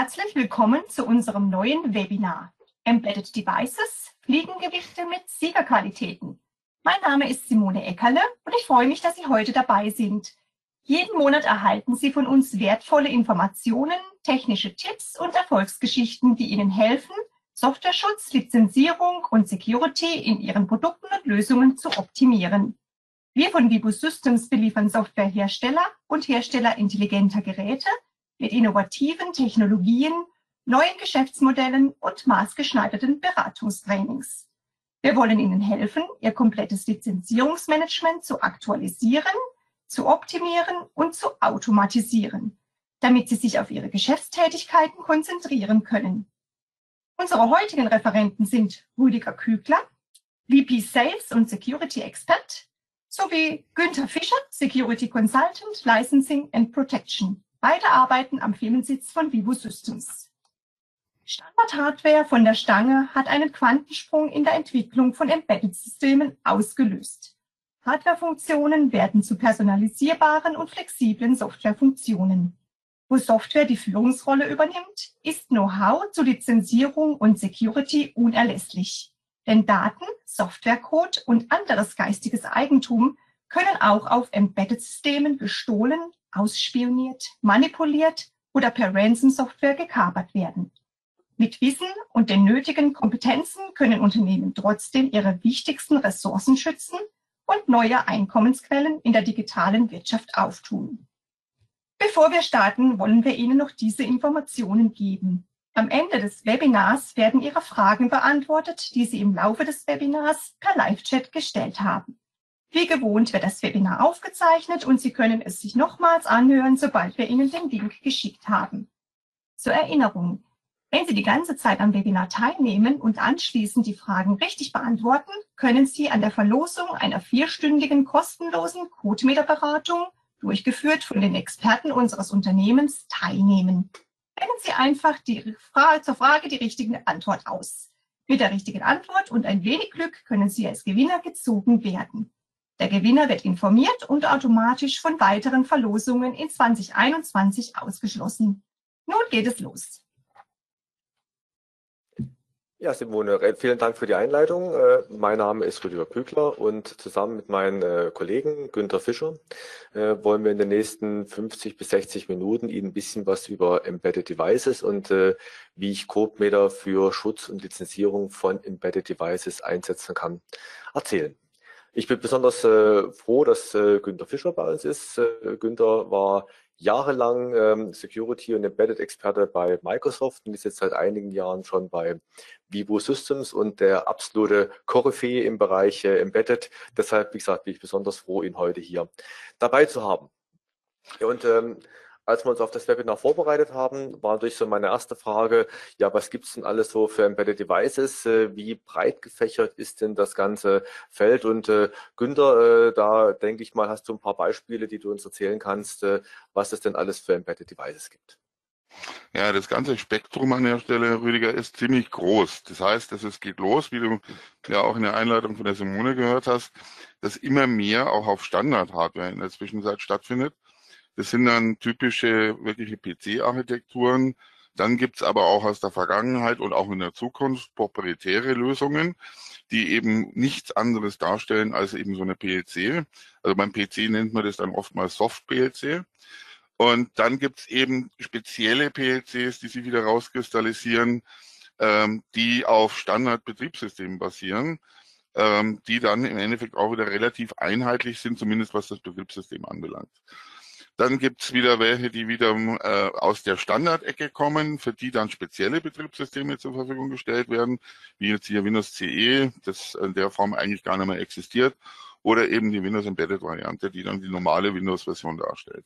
Herzlich willkommen zu unserem neuen Webinar Embedded Devices, Fliegengewichte mit Siegerqualitäten. Mein Name ist Simone Eckerle und ich freue mich, dass Sie heute dabei sind. Jeden Monat erhalten Sie von uns wertvolle Informationen, technische Tipps und Erfolgsgeschichten, die Ihnen helfen, Softwareschutz, Lizenzierung und Security in Ihren Produkten und Lösungen zu optimieren. Wir von Vibu Systems beliefern Softwarehersteller und Hersteller intelligenter Geräte mit innovativen Technologien, neuen Geschäftsmodellen und maßgeschneiderten Beratungstrainings. Wir wollen Ihnen helfen, Ihr komplettes Lizenzierungsmanagement zu aktualisieren, zu optimieren und zu automatisieren, damit Sie sich auf Ihre Geschäftstätigkeiten konzentrieren können. Unsere heutigen Referenten sind Rüdiger Kügler, VP Sales und Security Expert, sowie Günther Fischer, Security Consultant, Licensing and Protection. Beide arbeiten am Firmensitz von Vivo Systems. Standard-Hardware von der Stange hat einen Quantensprung in der Entwicklung von Embedded-Systemen ausgelöst. Hardware-Funktionen werden zu personalisierbaren und flexiblen Softwarefunktionen. Wo Software die Führungsrolle übernimmt, ist Know-how zu Lizenzierung und Security unerlässlich. Denn Daten, Softwarecode und anderes geistiges Eigentum können auch auf Embedded-Systemen gestohlen, ausspioniert, manipuliert oder per Ransom-Software gekapert werden. Mit Wissen und den nötigen Kompetenzen können Unternehmen trotzdem ihre wichtigsten Ressourcen schützen und neue Einkommensquellen in der digitalen Wirtschaft auftun. Bevor wir starten, wollen wir Ihnen noch diese Informationen geben. Am Ende des Webinars werden Ihre Fragen beantwortet, die Sie im Laufe des Webinars per Live-Chat gestellt haben. Wie gewohnt wird das Webinar aufgezeichnet und Sie können es sich nochmals anhören, sobald wir Ihnen den Link geschickt haben. Zur Erinnerung, wenn Sie die ganze Zeit am Webinar teilnehmen und anschließend die Fragen richtig beantworten, können Sie an der Verlosung einer vierstündigen kostenlosen Codemeter-Beratung, durchgeführt von den Experten unseres Unternehmens, teilnehmen. Wählen Sie einfach die Frage, zur Frage die richtige Antwort aus. Mit der richtigen Antwort und ein wenig Glück können Sie als Gewinner gezogen werden. Der Gewinner wird informiert und automatisch von weiteren Verlosungen in 2021 ausgeschlossen. Nun geht es los. Ja, Simone, vielen Dank für die Einleitung. Äh, mein Name ist Rüdiger Kügler und zusammen mit meinen äh, Kollegen Günter Fischer äh, wollen wir in den nächsten 50 bis 60 Minuten Ihnen ein bisschen was über Embedded Devices und wie ich CodeMeter für Schutz und Lizenzierung von Embedded Devices einsetzen kann, erzählen. Ich bin besonders äh, froh, dass äh, Günter Fischer bei uns ist. Äh, Günter war jahrelang ähm, Security und Embedded Experte bei Microsoft und ist jetzt seit einigen Jahren schon bei Vivo Systems und der absolute Koryphäe im Bereich äh, Embedded. Deshalb, wie gesagt, bin ich besonders froh, ihn heute hier dabei zu haben. Und ähm, als wir uns auf das Webinar vorbereitet haben, war natürlich so meine erste Frage, ja, was gibt es denn alles so für Embedded Devices? Äh, wie breit gefächert ist denn das ganze Feld? Und äh, Günther, äh, da denke ich mal, hast du ein paar Beispiele, die du uns erzählen kannst, äh, was es denn alles für Embedded Devices gibt. Ja, das ganze Spektrum an der Stelle, Rüdiger, ist ziemlich groß. Das heißt, es geht los, wie du ja auch in der Einleitung von der Simone gehört hast, dass immer mehr auch auf Standard-Hardware in der Zwischenzeit stattfindet. Das sind dann typische, wirkliche PC-Architekturen. Dann gibt's aber auch aus der Vergangenheit und auch in der Zukunft proprietäre Lösungen, die eben nichts anderes darstellen als eben so eine PLC. Also beim PC nennt man das dann oftmals Soft-PLC. Und dann gibt's eben spezielle PLCs, die sich wieder rauskristallisieren, ähm, die auf Standardbetriebssystemen basieren, ähm, die dann im Endeffekt auch wieder relativ einheitlich sind, zumindest was das Betriebssystem anbelangt. Dann gibt's wieder welche, die wieder äh, aus der Standardecke kommen, für die dann spezielle Betriebssysteme zur Verfügung gestellt werden, wie jetzt hier Windows CE, das in der Form eigentlich gar nicht mehr existiert, oder eben die Windows Embedded Variante, die dann die normale Windows-Version darstellt.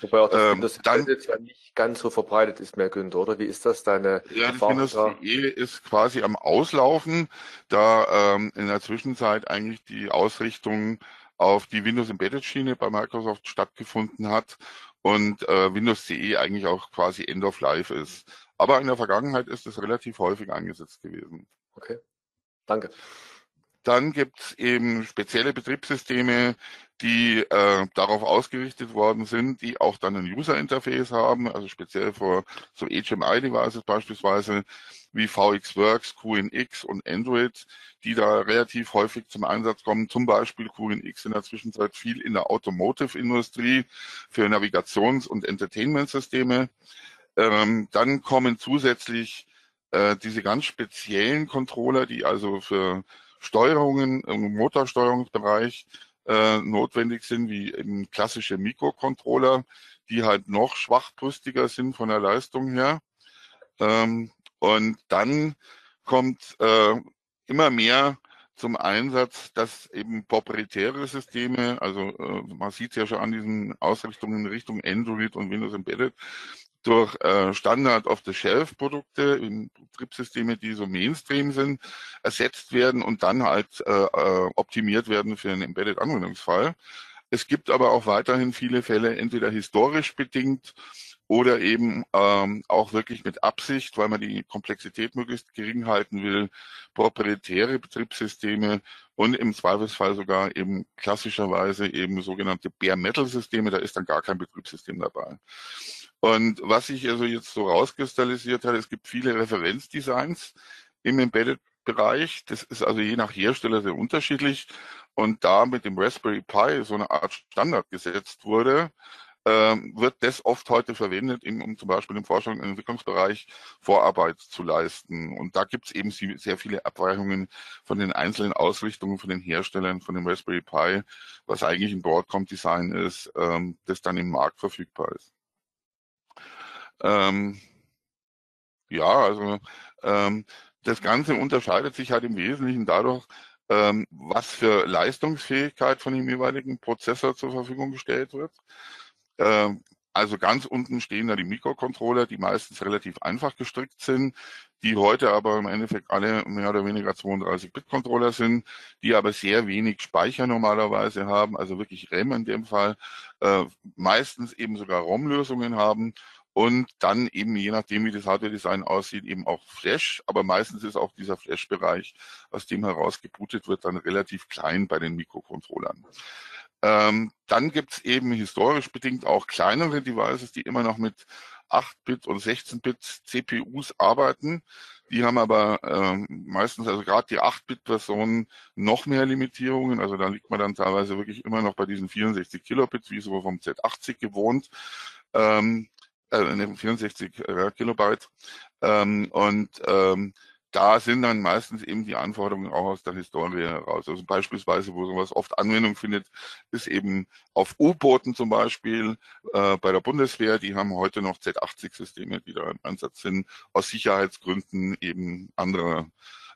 Wobei auch das ähm, Windows dann, Embedded ja nicht ganz so verbreitet ist mehr, Günther, oder? Wie ist das deine Ja, das Windows CE ist quasi am Auslaufen, da ähm, in der Zwischenzeit eigentlich die Ausrichtung auf die Windows Embedded Schiene bei Microsoft stattgefunden hat und äh, Windows CE eigentlich auch quasi End of Life ist. Aber in der Vergangenheit ist es relativ häufig eingesetzt gewesen. Okay, danke. Dann gibt es eben spezielle Betriebssysteme, die äh, darauf ausgerichtet worden sind, die auch dann ein User-Interface haben, also speziell für so HMI-Devices beispielsweise wie VxWorks, QNX und Android, die da relativ häufig zum Einsatz kommen. Zum Beispiel QNX in der Zwischenzeit viel in der Automotive-Industrie für Navigations- und Entertainment-Systeme. Ähm, dann kommen zusätzlich äh, diese ganz speziellen Controller, die also für Steuerungen im Motorsteuerungsbereich äh, notwendig sind, wie eben klassische Mikrocontroller, die halt noch schwachbrüstiger sind von der Leistung her. Ähm, und dann kommt äh, immer mehr zum Einsatz, dass eben proprietäre Systeme, also äh, man sieht ja schon an diesen Ausrichtungen in Richtung Android und Windows Embedded, durch äh, Standard-of-the-Shelf-Produkte Betriebssysteme, die so Mainstream sind, ersetzt werden und dann halt äh, äh, optimiert werden für einen Embedded-Anwendungsfall. Es gibt aber auch weiterhin viele Fälle, entweder historisch bedingt oder eben ähm, auch wirklich mit Absicht, weil man die Komplexität möglichst gering halten will, proprietäre Betriebssysteme und im Zweifelsfall sogar eben klassischerweise eben sogenannte Bare-Metal-Systeme, da ist dann gar kein Betriebssystem dabei. Und was sich also jetzt so rauskristallisiert hat, es gibt viele Referenzdesigns im Embedded-Bereich. Das ist also je nach Hersteller sehr unterschiedlich. Und da mit dem Raspberry Pi so eine Art Standard gesetzt wurde, wird das oft heute verwendet, um zum Beispiel im Forschung- und Entwicklungsbereich Vorarbeit zu leisten. Und da gibt es eben sehr viele Abweichungen von den einzelnen Ausrichtungen von den Herstellern von dem Raspberry Pi, was eigentlich ein Broadcom-Design ist, ähm, das dann im Markt verfügbar ist. Ähm, ja, also ähm, das Ganze unterscheidet sich halt im Wesentlichen dadurch, ähm, was für Leistungsfähigkeit von dem jeweiligen Prozessor zur Verfügung gestellt wird. Ähm, also ganz unten stehen da die Mikrocontroller, die meistens relativ einfach gestrickt sind, die heute aber im Endeffekt alle mehr oder weniger 32-Bit-Controller sind, die aber sehr wenig Speicher normalerweise haben, also wirklich RAM in dem Fall, äh, meistens eben sogar ROM-Lösungen haben und dann eben, je nachdem, wie das Hardware-Design aussieht, eben auch Flash. Aber meistens ist auch dieser Flash-Bereich, aus dem heraus gebootet wird, dann relativ klein bei den Mikrocontrollern. Ähm, dann gibt es eben historisch bedingt auch kleinere Devices, die immer noch mit 8-Bit und 16-Bit CPUs arbeiten. Die haben aber ähm, meistens, also gerade die 8-Bit-Versionen, noch mehr Limitierungen. Also da liegt man dann teilweise wirklich immer noch bei diesen 64 Kilobits, wie so vom Z80 gewohnt. Ähm, äh, 64 äh, Kilobyte. Ähm, und ähm, da sind dann meistens eben die Anforderungen auch aus der Historie heraus. Also beispielsweise, wo sowas oft Anwendung findet, ist eben auf U-Booten zum Beispiel äh, bei der Bundeswehr. Die haben heute noch Z80-Systeme, die da im Einsatz sind, aus Sicherheitsgründen eben andere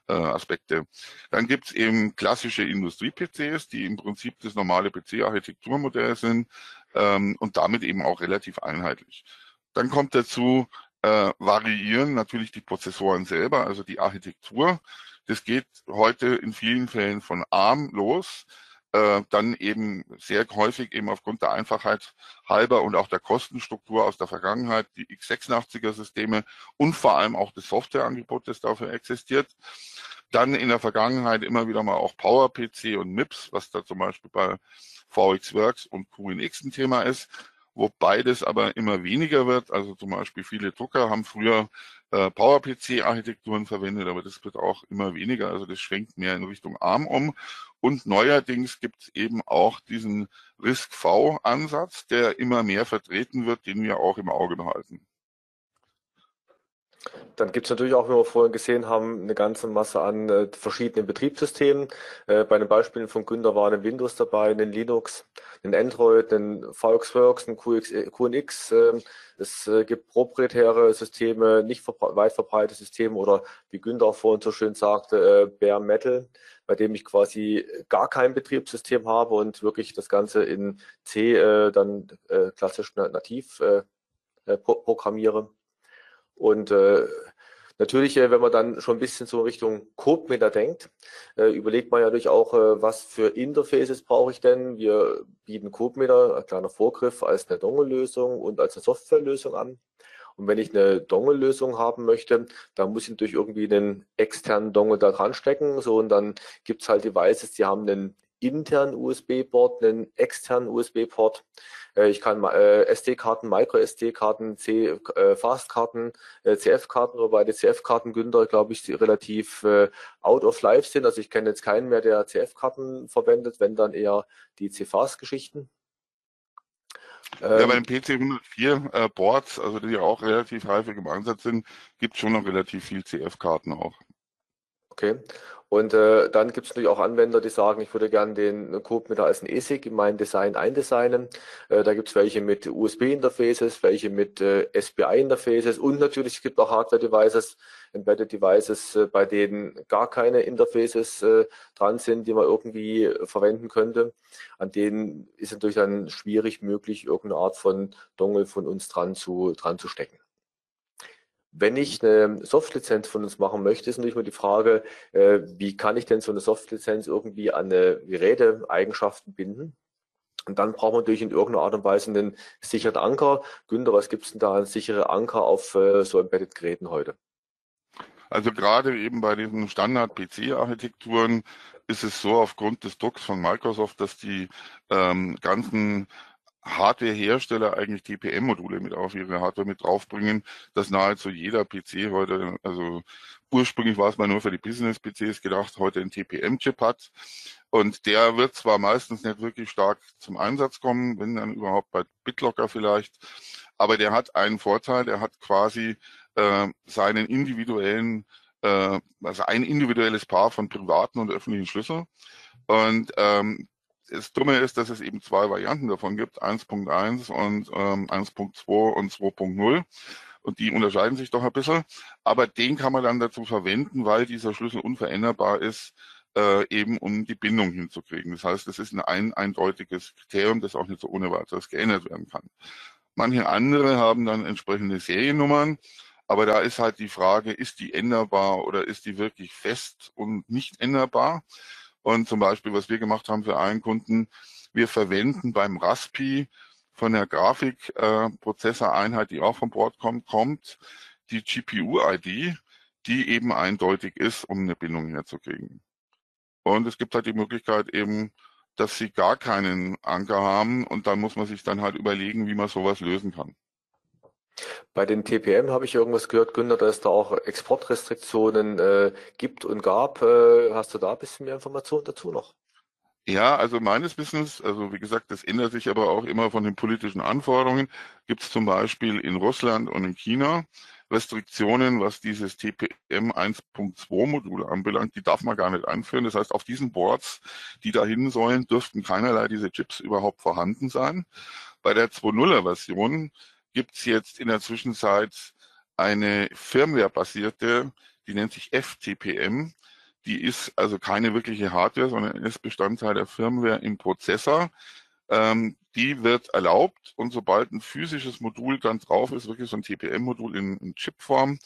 äh, Aspekte. Dann gibt es eben klassische Industrie-PCs, die im Prinzip das normale PC-Architekturmodell sind ähm, und damit eben auch relativ einheitlich. Dann kommt dazu, äh, variieren natürlich die Prozessoren selber, also die Architektur. Das geht heute in vielen Fällen von ARM los, äh, dann eben sehr häufig eben aufgrund der Einfachheit halber und auch der Kostenstruktur aus der Vergangenheit die x86er Systeme und vor allem auch das Softwareangebot, das dafür existiert. Dann in der Vergangenheit immer wieder mal auch PowerPC und MIPS, was da zum Beispiel bei VxWorks und QNX ein Thema ist wobei das aber immer weniger wird. Also zum Beispiel viele Drucker haben früher äh, PowerPC-Architekturen verwendet, aber das wird auch immer weniger. Also das schwenkt mehr in Richtung ARM um. Und neuerdings gibt es eben auch diesen RISC-V-Ansatz, der immer mehr vertreten wird, den wir auch im Auge behalten. Dann gibt es natürlich auch, wie wir vorhin gesehen haben, eine ganze Masse an äh, verschiedenen Betriebssystemen. Äh, bei den Beispielen von Günter waren ein Windows dabei, ein Linux, ein Android, ein VxWorks, ein QX, äh, QNX. Ähm, es äh, gibt proprietäre Systeme, nicht weit verbreitete Systeme oder wie Günter auch vorhin so schön sagte, äh, Bare Metal, bei dem ich quasi gar kein Betriebssystem habe und wirklich das Ganze in C äh, dann klassisch nativ programmiere. Und äh, natürlich, äh, wenn man dann schon ein bisschen so Richtung Codemeter denkt, äh, überlegt man ja natürlich auch, äh, was für Interfaces brauche ich denn. Wir bieten Codemeter, ein kleiner Vorgriff, als eine Dongle-Lösung und als eine Softwarelösung an. Und wenn ich eine Dongle-Lösung haben möchte, dann muss ich natürlich irgendwie einen externen Dongle da dran stecken. So, und dann gibt es halt Devices, die haben einen internen USB-Port, einen externen USB-Port. Äh, ich kann äh, SD-Karten, Micro-SD-Karten, äh, Fast-Karten, CF-Karten, wobei die CF-Karten, Günther, glaube ich, relativ out of life sind. Also ich kenne jetzt keinen mehr, der CF-Karten verwendet, wenn dann eher die CFAS-Geschichten. Ja, ähm, bei den PC 104 äh, Boards, also die ja auch relativ häufig im Einsatz sind, gibt es schon noch relativ viel CF-Karten auch. Okay. Und äh, dann gibt es natürlich auch Anwender, die sagen, ich würde gerne den Code mit als ein ESIG in mein Design eindesignen. Äh, da gibt es welche mit USB-Interfaces, welche mit äh, SPI-Interfaces und natürlich es auch Hardware-Devices, Embedded Devices, äh, bei denen gar keine Interfaces äh, dran sind, die man irgendwie verwenden könnte. An denen ist natürlich dann schwierig möglich, irgendeine Art von Dongle von uns dran zu, dran zu stecken. Wenn ich eine Softlizenz von uns machen möchte, ist natürlich mal die Frage, äh, wie kann ich denn so eine Softlizenz irgendwie an eine Geräteeigenschaften binden? Und dann braucht man natürlich in irgendeiner Art und Weise einen sicheren Anker. Günther, was gibt es denn da an sichere Anker auf äh, so Embedded-Geräten heute? Also gerade eben bei diesen Standard-PC-Architekturen ist es so aufgrund des Drucks von Microsoft, dass die ähm, ganzen Hardware-Hersteller eigentlich TPM-Module mit auf ihre Hardware mit draufbringen, dass nahezu jeder PC heute, also ursprünglich war es mal nur für die Business-PCs gedacht, heute einen TPM-Chip hat. Und der wird zwar meistens nicht wirklich stark zum Einsatz kommen, wenn dann überhaupt bei BitLocker vielleicht, aber der hat einen Vorteil, der hat quasi äh, seinen individuellen, äh, also ein individuelles Paar von privaten und öffentlichen Schlüssel. Und ähm, das Dumme ist, dass es eben zwei Varianten davon gibt, 1.1 und ähm, 1.2 und 2.0. Und die unterscheiden sich doch ein bisschen. Aber den kann man dann dazu verwenden, weil dieser Schlüssel unveränderbar ist, äh, eben um die Bindung hinzukriegen. Das heißt, das ist ein eindeutiges Kriterium, das auch nicht so ohne weiteres geändert werden kann. Manche andere haben dann entsprechende Seriennummern. Aber da ist halt die Frage, ist die änderbar oder ist die wirklich fest und nicht änderbar? Und zum Beispiel, was wir gemacht haben für einen Kunden, wir verwenden beim Raspi von der Grafikprozessoreinheit, äh, die auch vom Bord kommt, die GPU-ID, die eben eindeutig ist, um eine Bindung herzukriegen. Und es gibt halt die Möglichkeit eben, dass sie gar keinen Anker haben und dann muss man sich dann halt überlegen, wie man sowas lösen kann. Bei den TPM habe ich irgendwas gehört, Günther, dass es da auch Exportrestriktionen äh, gibt und gab. Äh, hast du da ein bisschen mehr Informationen dazu noch? Ja, also meines Wissens, also wie gesagt, das ändert sich aber auch immer von den politischen Anforderungen, gibt es zum Beispiel in Russland und in China Restriktionen, was dieses TPM 1.2 Modul anbelangt, die darf man gar nicht einführen. Das heißt, auf diesen Boards, die dahin sollen, dürften keinerlei diese Chips überhaupt vorhanden sein. Bei der 2.0er Version gibt es jetzt in der Zwischenzeit eine Firmware-basierte, die nennt sich FTPM. Die ist also keine wirkliche Hardware, sondern ist Bestandteil der Firmware im Prozessor. Ähm, die wird erlaubt und sobald ein physisches Modul dann drauf ist, wirklich so ein TPM-Modul in, in Chipform,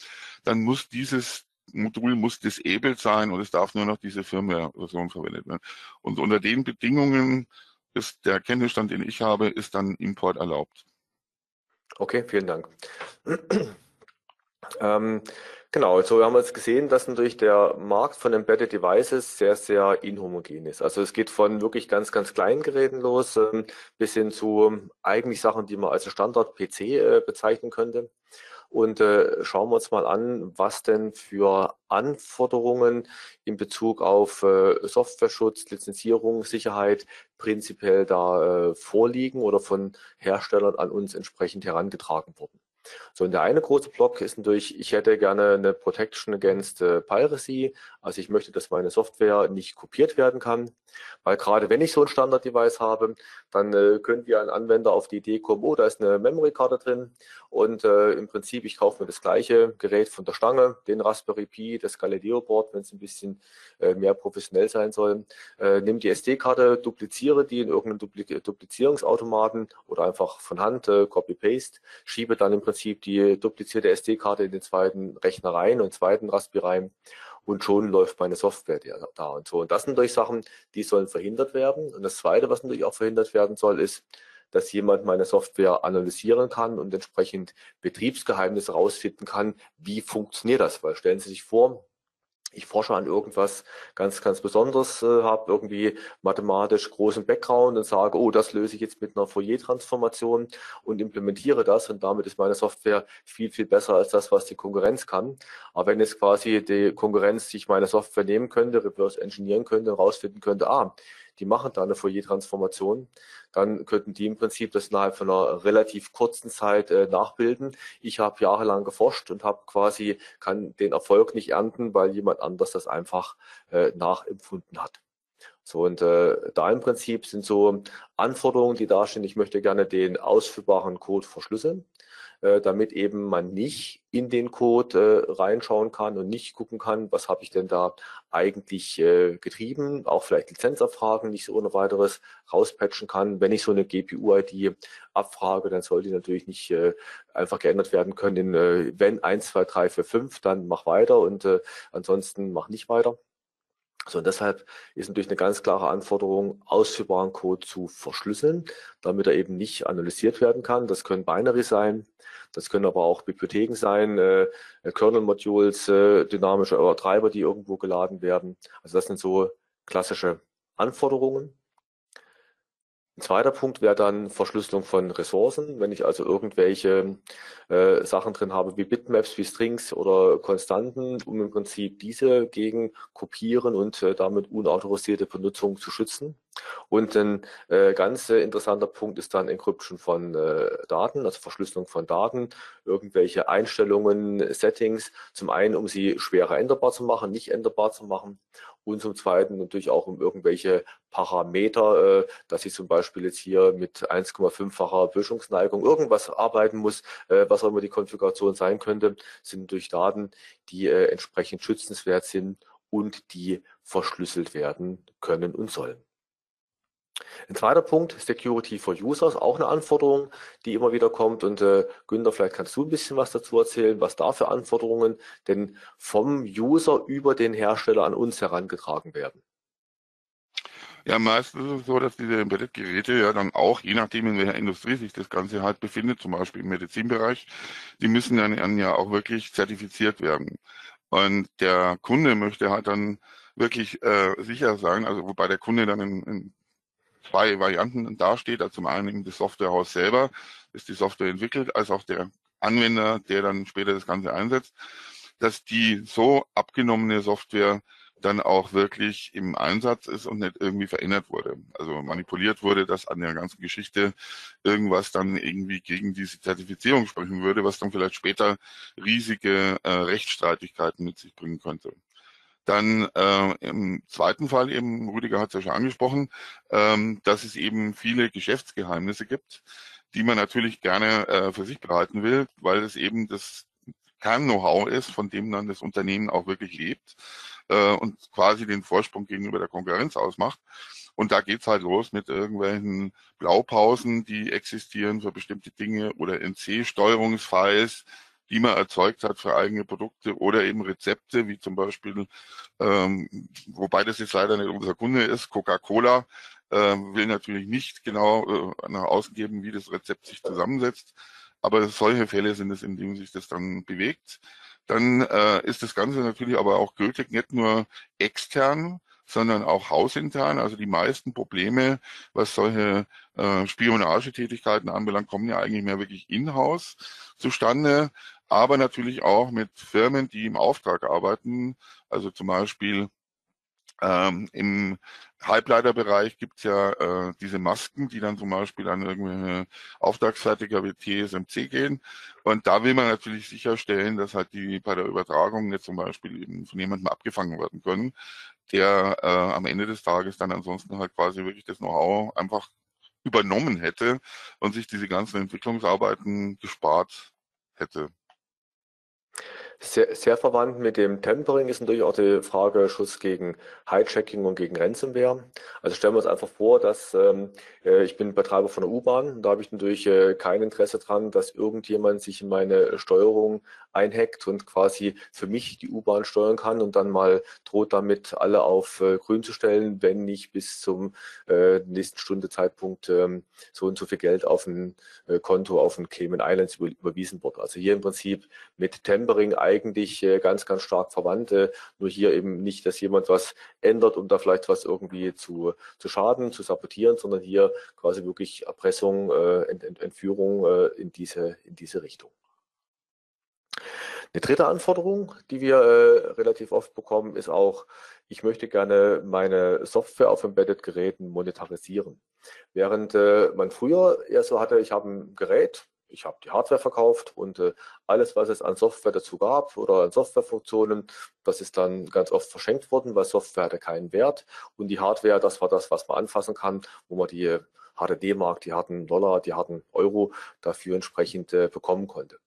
dann muss dieses Modul muss disabled sein und es darf nur noch diese Firmware-Version verwendet werden. Und unter den Bedingungen ist der Kenntnisstand, den ich habe, ist dann Import erlaubt. Okay, vielen Dank. ähm, genau, so haben wir jetzt gesehen, dass natürlich der Markt von Embedded Devices sehr, sehr inhomogen ist. Also es geht von wirklich ganz, ganz kleinen Geräten los ähm, bis hin zu eigentlich Sachen, die man als Standard-PC äh, bezeichnen könnte. Und äh, schauen wir uns mal an, was denn für Anforderungen in Bezug auf äh, Softwareschutz, Lizenzierung, Sicherheit prinzipiell da äh, vorliegen oder von Herstellern an uns entsprechend herangetragen wurden. So, und der eine große Block ist natürlich, ich hätte gerne eine Protection against äh, Piracy. Also ich möchte, dass meine Software nicht kopiert werden kann. Weil gerade wenn ich so ein Standard-Device habe, dann äh, könnte ein Anwender auf die Idee kommen, oh, da ist eine Memory-Karte drin und äh, im Prinzip, ich kaufe mir das gleiche Gerät von der Stange, den Raspberry Pi, das Galileo-Board, wenn es ein bisschen äh, mehr professionell sein soll, äh, nehme die SD-Karte, dupliziere die in irgendeinen Dupli Duplizierungsautomaten oder einfach von Hand, äh, Copy-Paste, schiebe dann im Prinzip die duplizierte SD-Karte in den zweiten Rechner rein und zweiten Raspberry rein und schon läuft meine Software da und so. Und das sind natürlich Sachen, die sollen verhindert werden. Und das Zweite, was natürlich auch verhindert werden soll, ist, dass jemand meine Software analysieren kann und entsprechend Betriebsgeheimnisse rausfinden kann, wie funktioniert das? Weil stellen Sie sich vor, ich forsche an irgendwas ganz, ganz Besonderes, äh, habe irgendwie mathematisch großen Background und sage, oh, das löse ich jetzt mit einer Fourier-Transformation und implementiere das und damit ist meine Software viel, viel besser als das, was die Konkurrenz kann. Aber wenn jetzt quasi die Konkurrenz sich meine Software nehmen könnte, reverse engineeren könnte und rausfinden könnte, ah, die machen da eine Fourier-Transformation, dann könnten die im Prinzip das innerhalb von einer relativ kurzen Zeit äh, nachbilden. Ich habe jahrelang geforscht und habe quasi, kann den Erfolg nicht ernten, weil jemand anders das einfach äh, nachempfunden hat. So, und äh, da im Prinzip sind so Anforderungen, die da stehen. Ich möchte gerne den ausführbaren Code verschlüsseln. Äh, damit eben man nicht in den Code äh, reinschauen kann und nicht gucken kann, was habe ich denn da eigentlich äh, getrieben, auch vielleicht Lizenzabfragen nicht so ohne weiteres rauspatchen kann. Wenn ich so eine GPU-ID abfrage, dann soll die natürlich nicht äh, einfach geändert werden können in, äh, wenn 1, 2, 3, 4, 5, dann mach weiter und äh, ansonsten mach nicht weiter. So, und deshalb ist natürlich eine ganz klare Anforderung, ausführbaren Code zu verschlüsseln, damit er eben nicht analysiert werden kann. Das können Binary sein, das können aber auch Bibliotheken sein, äh, Kernel-Modules, äh, dynamische Treiber, die irgendwo geladen werden. Also das sind so klassische Anforderungen. Ein zweiter Punkt wäre dann Verschlüsselung von Ressourcen. Wenn ich also irgendwelche äh, Sachen drin habe wie Bitmaps, wie Strings oder Konstanten, um im Prinzip diese gegen Kopieren und äh, damit unautorisierte Benutzung zu schützen. Und ein äh, ganz interessanter Punkt ist dann Encryption von äh, Daten, also Verschlüsselung von Daten, irgendwelche Einstellungen, Settings, zum einen, um sie schwerer änderbar zu machen, nicht änderbar zu machen und zum Zweiten natürlich auch um irgendwelche Parameter, äh, dass ich zum Beispiel jetzt hier mit 1,5-facher Böschungsneigung irgendwas arbeiten muss, äh, was auch immer die Konfiguration sein könnte, sind durch Daten, die äh, entsprechend schützenswert sind und die verschlüsselt werden können und sollen. Ein zweiter Punkt, Security for Users, auch eine Anforderung, die immer wieder kommt. Und äh, Günther, vielleicht kannst du ein bisschen was dazu erzählen, was da für Anforderungen denn vom User über den Hersteller an uns herangetragen werden. Ja, meistens ist es so, dass diese Embedded-Geräte ja dann auch, je nachdem in welcher Industrie sich das Ganze halt befindet, zum Beispiel im Medizinbereich, die müssen dann ja auch wirklich zertifiziert werden. Und der Kunde möchte halt dann wirklich äh, sicher sein, also wobei der Kunde dann in, in zwei Varianten dasteht. Also zum einen das Softwarehaus selber, das die Software entwickelt, als auch der Anwender, der dann später das Ganze einsetzt, dass die so abgenommene Software dann auch wirklich im Einsatz ist und nicht irgendwie verändert wurde. Also manipuliert wurde, dass an der ganzen Geschichte irgendwas dann irgendwie gegen diese Zertifizierung sprechen würde, was dann vielleicht später riesige äh, Rechtsstreitigkeiten mit sich bringen könnte. Dann äh, im zweiten Fall eben, Rüdiger hat es ja schon angesprochen, ähm, dass es eben viele Geschäftsgeheimnisse gibt, die man natürlich gerne äh, für sich behalten will, weil es eben das Kern-Know-how ist, von dem dann das Unternehmen auch wirklich lebt äh, und quasi den Vorsprung gegenüber der Konkurrenz ausmacht. Und da geht's halt los mit irgendwelchen Blaupausen, die existieren für bestimmte Dinge oder NC-Steuerungsfiles, die man erzeugt hat für eigene Produkte oder eben Rezepte, wie zum Beispiel, ähm, wobei das jetzt leider nicht unser Kunde ist, Coca-Cola äh, will natürlich nicht genau äh, nach außen geben, wie das Rezept sich zusammensetzt, aber solche Fälle sind es, in denen sich das dann bewegt. Dann äh, ist das Ganze natürlich aber auch gültig, nicht nur extern, sondern auch hausintern. Also die meisten Probleme, was solche äh, Spionagetätigkeiten anbelangt, kommen ja eigentlich mehr wirklich in-house zustande aber natürlich auch mit Firmen, die im Auftrag arbeiten. Also zum Beispiel ähm, im Halbleiterbereich gibt's ja äh, diese Masken, die dann zum Beispiel an irgendwelche Auftragsfertiger wie TSMC gehen. Und da will man natürlich sicherstellen, dass halt die bei der Übertragung nicht zum Beispiel eben von jemandem abgefangen werden können, der äh, am Ende des Tages dann ansonsten halt quasi wirklich das Know-how einfach übernommen hätte und sich diese ganzen Entwicklungsarbeiten gespart hätte. Sehr, sehr verwandt mit dem Tempering ist natürlich auch die Frage Schutz gegen Hijacking und gegen Ransomware. Also stellen wir uns einfach vor, dass ähm, äh, ich bin Betreiber von der U-Bahn. Da habe ich natürlich äh, kein Interesse dran, dass irgendjemand sich in meine Steuerung einhackt und quasi für mich die U-Bahn steuern kann und dann mal droht damit alle auf äh, grün zu stellen, wenn nicht bis zum äh, nächsten Stunde Zeitpunkt ähm, so und so viel Geld auf ein äh, Konto auf ein Cayman Islands über, überwiesen wird. Also hier im Prinzip mit Tempering eigentlich äh, ganz, ganz stark verwandt. Äh, nur hier eben nicht, dass jemand was ändert, um da vielleicht was irgendwie zu, zu schaden, zu sabotieren, sondern hier quasi wirklich Erpressung, äh, Ent, Ent, Entführung äh, in, diese, in diese Richtung. Eine dritte Anforderung, die wir äh, relativ oft bekommen, ist auch, ich möchte gerne meine Software auf Embedded-Geräten monetarisieren. Während äh, man früher eher so hatte, ich habe ein Gerät, ich habe die Hardware verkauft und äh, alles, was es an Software dazu gab oder an Softwarefunktionen, das ist dann ganz oft verschenkt worden, weil Software hatte keinen Wert und die Hardware, das war das, was man anfassen kann, wo man die harte D-Mark, die harten Dollar, die harten Euro dafür entsprechend äh, bekommen konnte.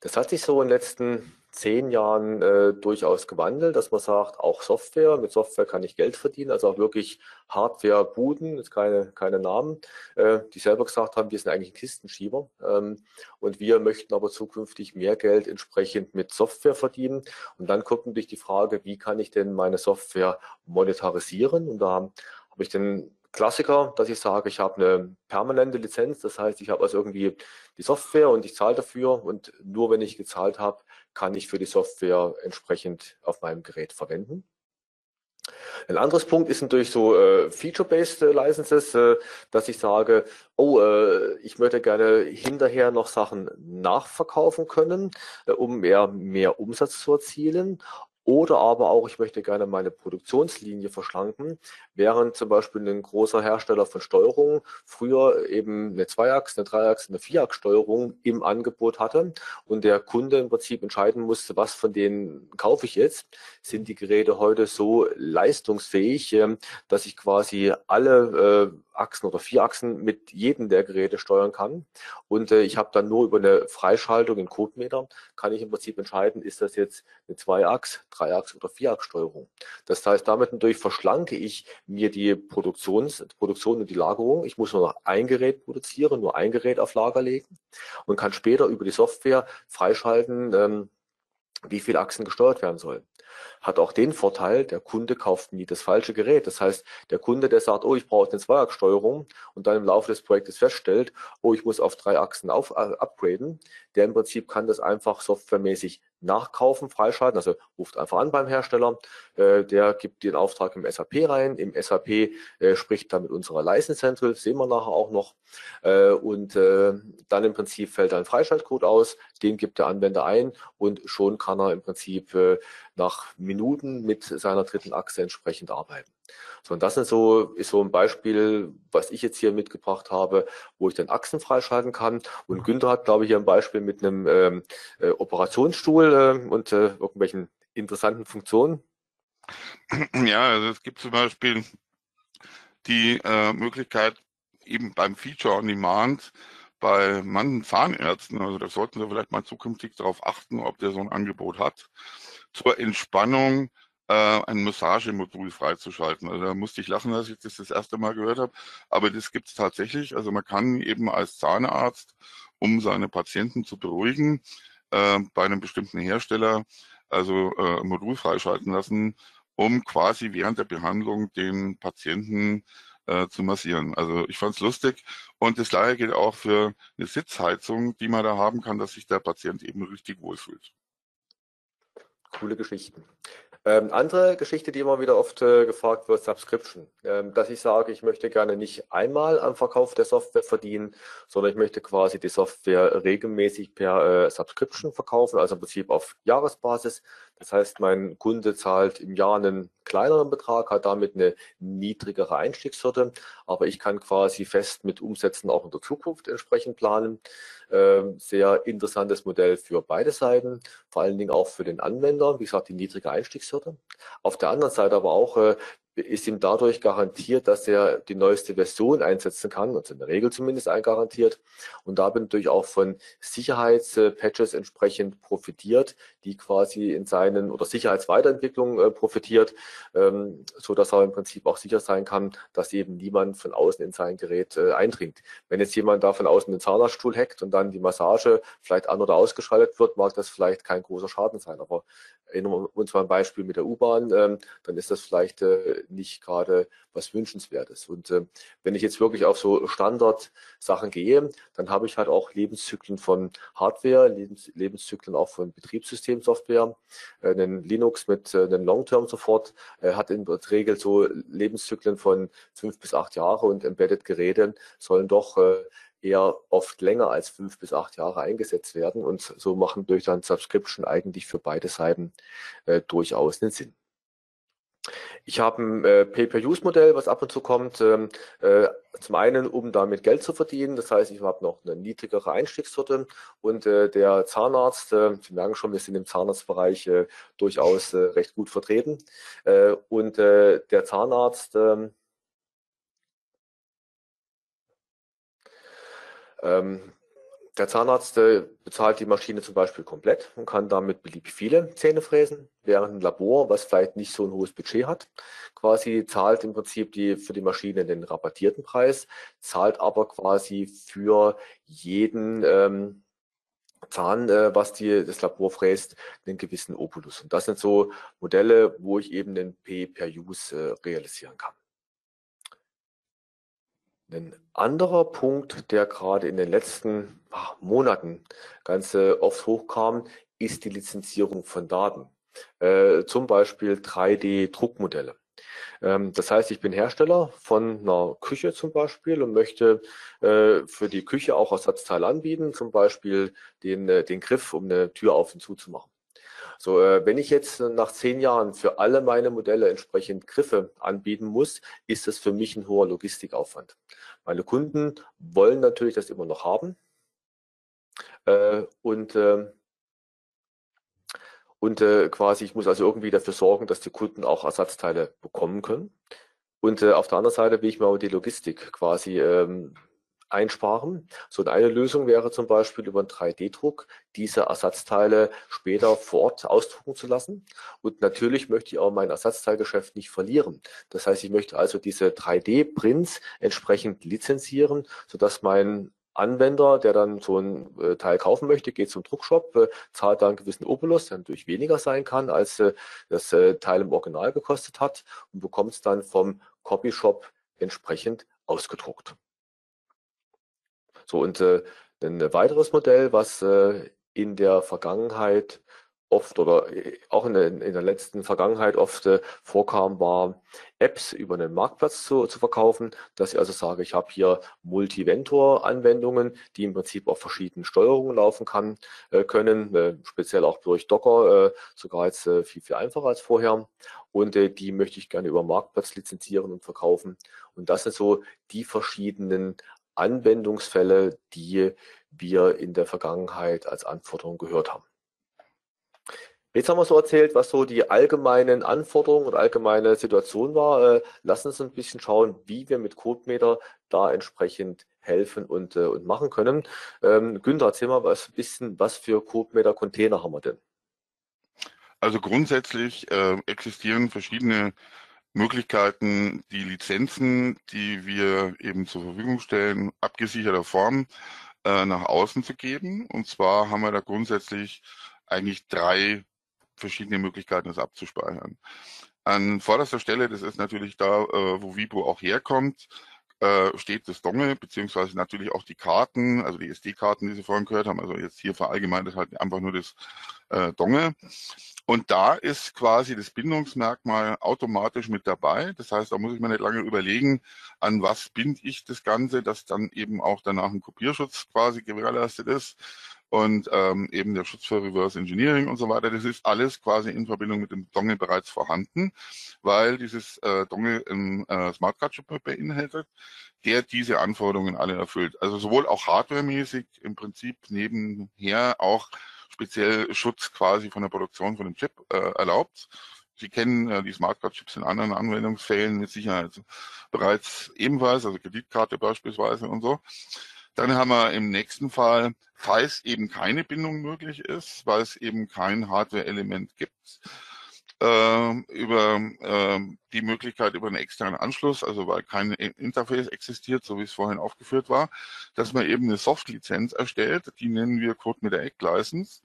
Das hat sich so in den letzten zehn Jahren äh, durchaus gewandelt, dass man sagt, auch Software, mit Software kann ich Geld verdienen, also auch wirklich Hardware-Buden, jetzt keine, keine Namen, äh, die selber gesagt haben, wir sind eigentlich ein Kistenschieber ähm, und wir möchten aber zukünftig mehr Geld entsprechend mit Software verdienen. Und dann kommt natürlich die Frage, wie kann ich denn meine Software monetarisieren? Und da habe ich den Klassiker, dass ich sage, ich habe eine permanente Lizenz, das heißt, ich habe also irgendwie die Software und ich zahle dafür und nur wenn ich gezahlt habe, kann ich für die Software entsprechend auf meinem Gerät verwenden. Ein anderes Punkt ist natürlich so äh, Feature-Based äh, Licenses, äh, dass ich sage, oh, äh, ich möchte gerne hinterher noch Sachen nachverkaufen können, äh, um mehr, mehr Umsatz zu erzielen. Oder aber auch, ich möchte gerne meine Produktionslinie verschlanken, während zum Beispiel ein großer Hersteller von Steuerung früher eben eine Zweiachs-, eine Dreiachs-, eine Vierachs-Steuerung im Angebot hatte und der Kunde im Prinzip entscheiden musste, was von denen kaufe ich jetzt, sind die Geräte heute so leistungsfähig, ähm, dass ich quasi alle äh, Achsen oder vier Achsen mit jedem der Geräte steuern kann. Und äh, ich habe dann nur über eine Freischaltung in Codemeter, kann ich im Prinzip entscheiden, ist das jetzt eine Zweiachs-, Dreiachs- oder Vierachs-Steuerung. Das heißt, damit natürlich verschlanke ich mir die Produktions, Produktion und die Lagerung. Ich muss nur noch ein Gerät produzieren, nur ein Gerät auf Lager legen und kann später über die Software freischalten, ähm, wie viele Achsen gesteuert werden sollen hat auch den Vorteil, der Kunde kauft nie das falsche Gerät. Das heißt, der Kunde, der sagt, oh, ich brauche eine Zweiachssteuerung und dann im Laufe des Projektes feststellt, oh, ich muss auf drei Achsen auf, äh, upgraden, der im Prinzip kann das einfach softwaremäßig nachkaufen, freischalten, also ruft einfach an beim Hersteller, äh, der gibt den Auftrag im SAP rein, im SAP äh, spricht dann mit unserer License Central, sehen wir nachher auch noch, äh, und äh, dann im Prinzip fällt ein Freischaltcode aus, den gibt der Anwender ein und schon kann er im Prinzip äh, nach Minuten mit seiner dritten Achse entsprechend arbeiten. So, und das ist so, ist so ein Beispiel, was ich jetzt hier mitgebracht habe, wo ich dann Achsen freischalten kann. Und Günther hat, glaube ich, hier ein Beispiel mit einem ähm, äh, Operationsstuhl äh, und äh, irgendwelchen interessanten Funktionen. Ja, also es gibt zum Beispiel die äh, Möglichkeit, eben beim Feature on Demand bei manchen Zahnärzten, also da sollten Sie vielleicht mal zukünftig darauf achten, ob der so ein Angebot hat, zur Entspannung äh, ein Massagemodul freizuschalten. Also da musste ich lachen, als ich das das erste Mal gehört habe. Aber das gibt es tatsächlich. Also man kann eben als Zahnarzt, um seine Patienten zu beruhigen, äh, bei einem bestimmten Hersteller also äh, Modul freischalten lassen, um quasi während der Behandlung den Patienten äh, zu massieren. Also ich fand es lustig und das gleiche gilt auch für eine Sitzheizung, die man da haben kann, dass sich der Patient eben richtig wohlfühlt. Coole Geschichten. Ähm, andere Geschichte, die immer wieder oft äh, gefragt wird, Subscription. Ähm, dass ich sage, ich möchte gerne nicht einmal am Verkauf der Software verdienen, sondern ich möchte quasi die Software regelmäßig per äh, Subscription verkaufen, also im Prinzip auf Jahresbasis. Das heißt, mein Kunde zahlt im Jahr einen kleineren Betrag, hat damit eine niedrigere Einstiegshürde, aber ich kann quasi fest mit Umsätzen auch in der Zukunft entsprechend planen. Ähm, sehr interessantes Modell für beide Seiten, vor allen Dingen auch für den Anwender, wie gesagt, die niedrige Einstiegshürde. Auf der anderen Seite aber auch, äh, ist ihm dadurch garantiert, dass er die neueste Version einsetzen kann, also in der Regel zumindest eingarantiert und dabei natürlich auch von Sicherheitspatches entsprechend profitiert, die quasi in seinen oder Sicherheitsweiterentwicklung äh, profitiert, ähm, so dass er im Prinzip auch sicher sein kann, dass eben niemand von außen in sein Gerät äh, eindringt. Wenn jetzt jemand da von außen den Zahnarztstuhl hackt und dann die Massage vielleicht an- oder ausgeschaltet wird, mag das vielleicht kein großer Schaden sein. Aber erinnern wir uns mal ein Beispiel mit der U-Bahn, ähm, dann ist das vielleicht äh, nicht gerade was Wünschenswertes. Und äh, wenn ich jetzt wirklich auf so Standard-Sachen gehe, dann habe ich halt auch Lebenszyklen von Hardware, Lebens Lebenszyklen auch von Betriebssystemsoftware. Äh, ein Linux mit äh, einem Long-Term-Support äh, hat in der Regel so Lebenszyklen von fünf bis acht Jahre und Embedded-Geräte sollen doch äh, eher oft länger als fünf bis acht Jahre eingesetzt werden und so machen durch dann Subscription eigentlich für beide Seiten äh, durchaus einen Sinn. Ich habe ein äh, Pay-per-Use-Modell, was ab und zu kommt. Ähm, äh, zum einen, um damit Geld zu verdienen. Das heißt, ich habe noch eine niedrigere Einstiegshürde und äh, der Zahnarzt, äh, Sie merken schon, wir sind im Zahnarztbereich äh, durchaus äh, recht gut vertreten. Äh, und äh, der Zahnarzt ähm, ähm, der Zahnarzt äh, bezahlt die Maschine zum Beispiel komplett und kann damit beliebig viele Zähne fräsen, während ein Labor, was vielleicht nicht so ein hohes Budget hat, quasi zahlt im Prinzip die, für die Maschine den rabattierten Preis, zahlt aber quasi für jeden ähm, Zahn, äh, was die, das Labor fräst, einen gewissen Opulus. Und das sind so Modelle, wo ich eben den P per Use äh, realisieren kann. Ein anderer Punkt, der gerade in den letzten Monaten ganz äh, oft hochkam, ist die Lizenzierung von Daten. Äh, zum Beispiel 3D-Druckmodelle. Ähm, das heißt, ich bin Hersteller von einer Küche zum Beispiel und möchte äh, für die Küche auch Ersatzteile anbieten, zum Beispiel den, den Griff, um eine Tür auf und zu zu machen. So, äh, wenn ich jetzt nach zehn Jahren für alle meine Modelle entsprechend Griffe anbieten muss, ist das für mich ein hoher Logistikaufwand. Meine Kunden wollen natürlich das immer noch haben. Äh, und äh, und äh, quasi, ich muss also irgendwie dafür sorgen, dass die Kunden auch Ersatzteile bekommen können. Und äh, auf der anderen Seite will ich mir aber die Logistik quasi ähm, einsparen. So eine Lösung wäre zum Beispiel über einen 3D-Druck diese Ersatzteile später vor Ort ausdrucken zu lassen. Und natürlich möchte ich auch mein Ersatzteilgeschäft nicht verlieren. Das heißt, ich möchte also diese 3D-Prints entsprechend lizenzieren, sodass mein Anwender, der dann so ein äh, Teil kaufen möchte, geht zum Druckshop, äh, zahlt da einen gewissen Opulus, der natürlich weniger sein kann, als äh, das Teil im Original gekostet hat und bekommt es dann vom Copyshop entsprechend ausgedruckt. So, und äh, ein weiteres Modell, was äh, in der Vergangenheit oft oder äh, auch in der, in der letzten Vergangenheit oft äh, vorkam, war Apps über einen Marktplatz zu, zu verkaufen, dass ich also sage, ich habe hier Multiventor-Anwendungen, die im Prinzip auf verschiedenen Steuerungen laufen kann, äh, können, äh, speziell auch durch Docker, äh, sogar jetzt äh, viel, viel einfacher als vorher. Und die möchte ich gerne über Marktplatz lizenzieren und verkaufen. Und das sind so die verschiedenen Anwendungsfälle, die wir in der Vergangenheit als Anforderung gehört haben. Jetzt haben wir so erzählt, was so die allgemeinen Anforderungen und allgemeine Situation war. Äh, lassen uns ein bisschen schauen, wie wir mit CodeMeter da entsprechend helfen und, äh, und machen können. Ähm, Günther, erzähl mal was, ein bisschen, was für CodeMeter-Container haben wir denn? Also grundsätzlich äh, existieren verschiedene Möglichkeiten, die Lizenzen, die wir eben zur Verfügung stellen, abgesicherter Form äh, nach außen zu geben. Und zwar haben wir da grundsätzlich eigentlich drei verschiedene Möglichkeiten, das abzuspeichern. An vorderster Stelle, das ist natürlich da, äh, wo Vibo auch herkommt, äh, steht das Dongle, beziehungsweise natürlich auch die Karten, also die SD-Karten, die Sie vorhin gehört haben. Also jetzt hier verallgemeint ist halt einfach nur das äh, Dongle. Und da ist quasi das Bindungsmerkmal automatisch mit dabei. Das heißt, da muss ich mir nicht lange überlegen, an was binde ich das Ganze, dass dann eben auch danach ein Kopierschutz quasi gewährleistet ist und ähm, eben der Schutz für Reverse Engineering und so weiter. Das ist alles quasi in Verbindung mit dem Dongle bereits vorhanden, weil dieses äh, Dongle ein äh, Smart Card Chip beinhaltet, der diese Anforderungen alle erfüllt. Also sowohl auch hardwaremäßig im Prinzip nebenher auch speziell Schutz quasi von der Produktion von dem Chip äh, erlaubt. Sie kennen äh, die Smartcard-Chips in anderen Anwendungsfällen mit Sicherheit bereits ebenfalls, also Kreditkarte beispielsweise und so. Dann haben wir im nächsten Fall, falls eben keine Bindung möglich ist, weil es eben kein Hardware-Element gibt, äh, über äh, die Möglichkeit über einen externen Anschluss, also weil kein Interface existiert, so wie es vorhin aufgeführt war, dass man eben eine Soft-Lizenz erstellt, die nennen wir Code mit der Eck-License.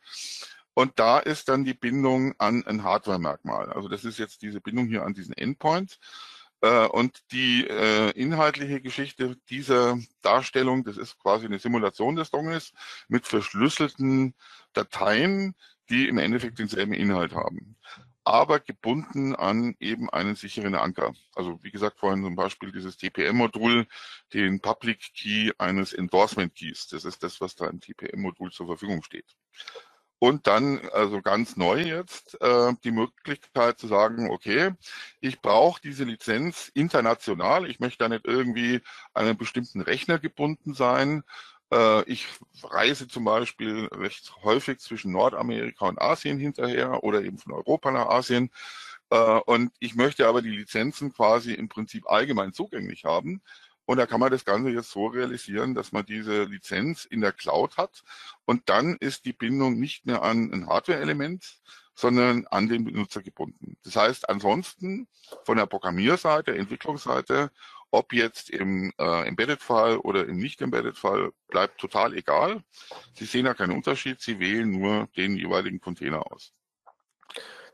Und da ist dann die Bindung an ein Hardware-Merkmal. Also das ist jetzt diese Bindung hier an diesen Endpoint. Äh, und die äh, inhaltliche Geschichte dieser Darstellung, das ist quasi eine Simulation des Dongles mit verschlüsselten Dateien, die im Endeffekt denselben Inhalt haben aber gebunden an eben einen sicheren Anker. Also wie gesagt vorhin zum Beispiel dieses TPM-Modul, den Public Key eines Endorsement Keys. Das ist das, was da im TPM-Modul zur Verfügung steht. Und dann, also ganz neu jetzt, äh, die Möglichkeit zu sagen, okay, ich brauche diese Lizenz international. Ich möchte da nicht irgendwie an einen bestimmten Rechner gebunden sein, äh, ich reise zum Beispiel recht häufig zwischen Nordamerika und Asien hinterher oder eben von Europa nach Asien. Äh, und ich möchte aber die Lizenzen quasi im Prinzip allgemein zugänglich haben. Und da kann man das Ganze jetzt so realisieren, dass man diese Lizenz in der Cloud hat. Und dann ist die Bindung nicht mehr an ein Hardware-Element, sondern an den Benutzer gebunden. Das heißt, ansonsten von der Programmierseite, Entwicklungsseite ob jetzt im äh, Embedded-Fall oder im Nicht-Embedded-Fall, bleibt total egal. Sie sehen da keinen Unterschied, Sie wählen nur den jeweiligen Container aus.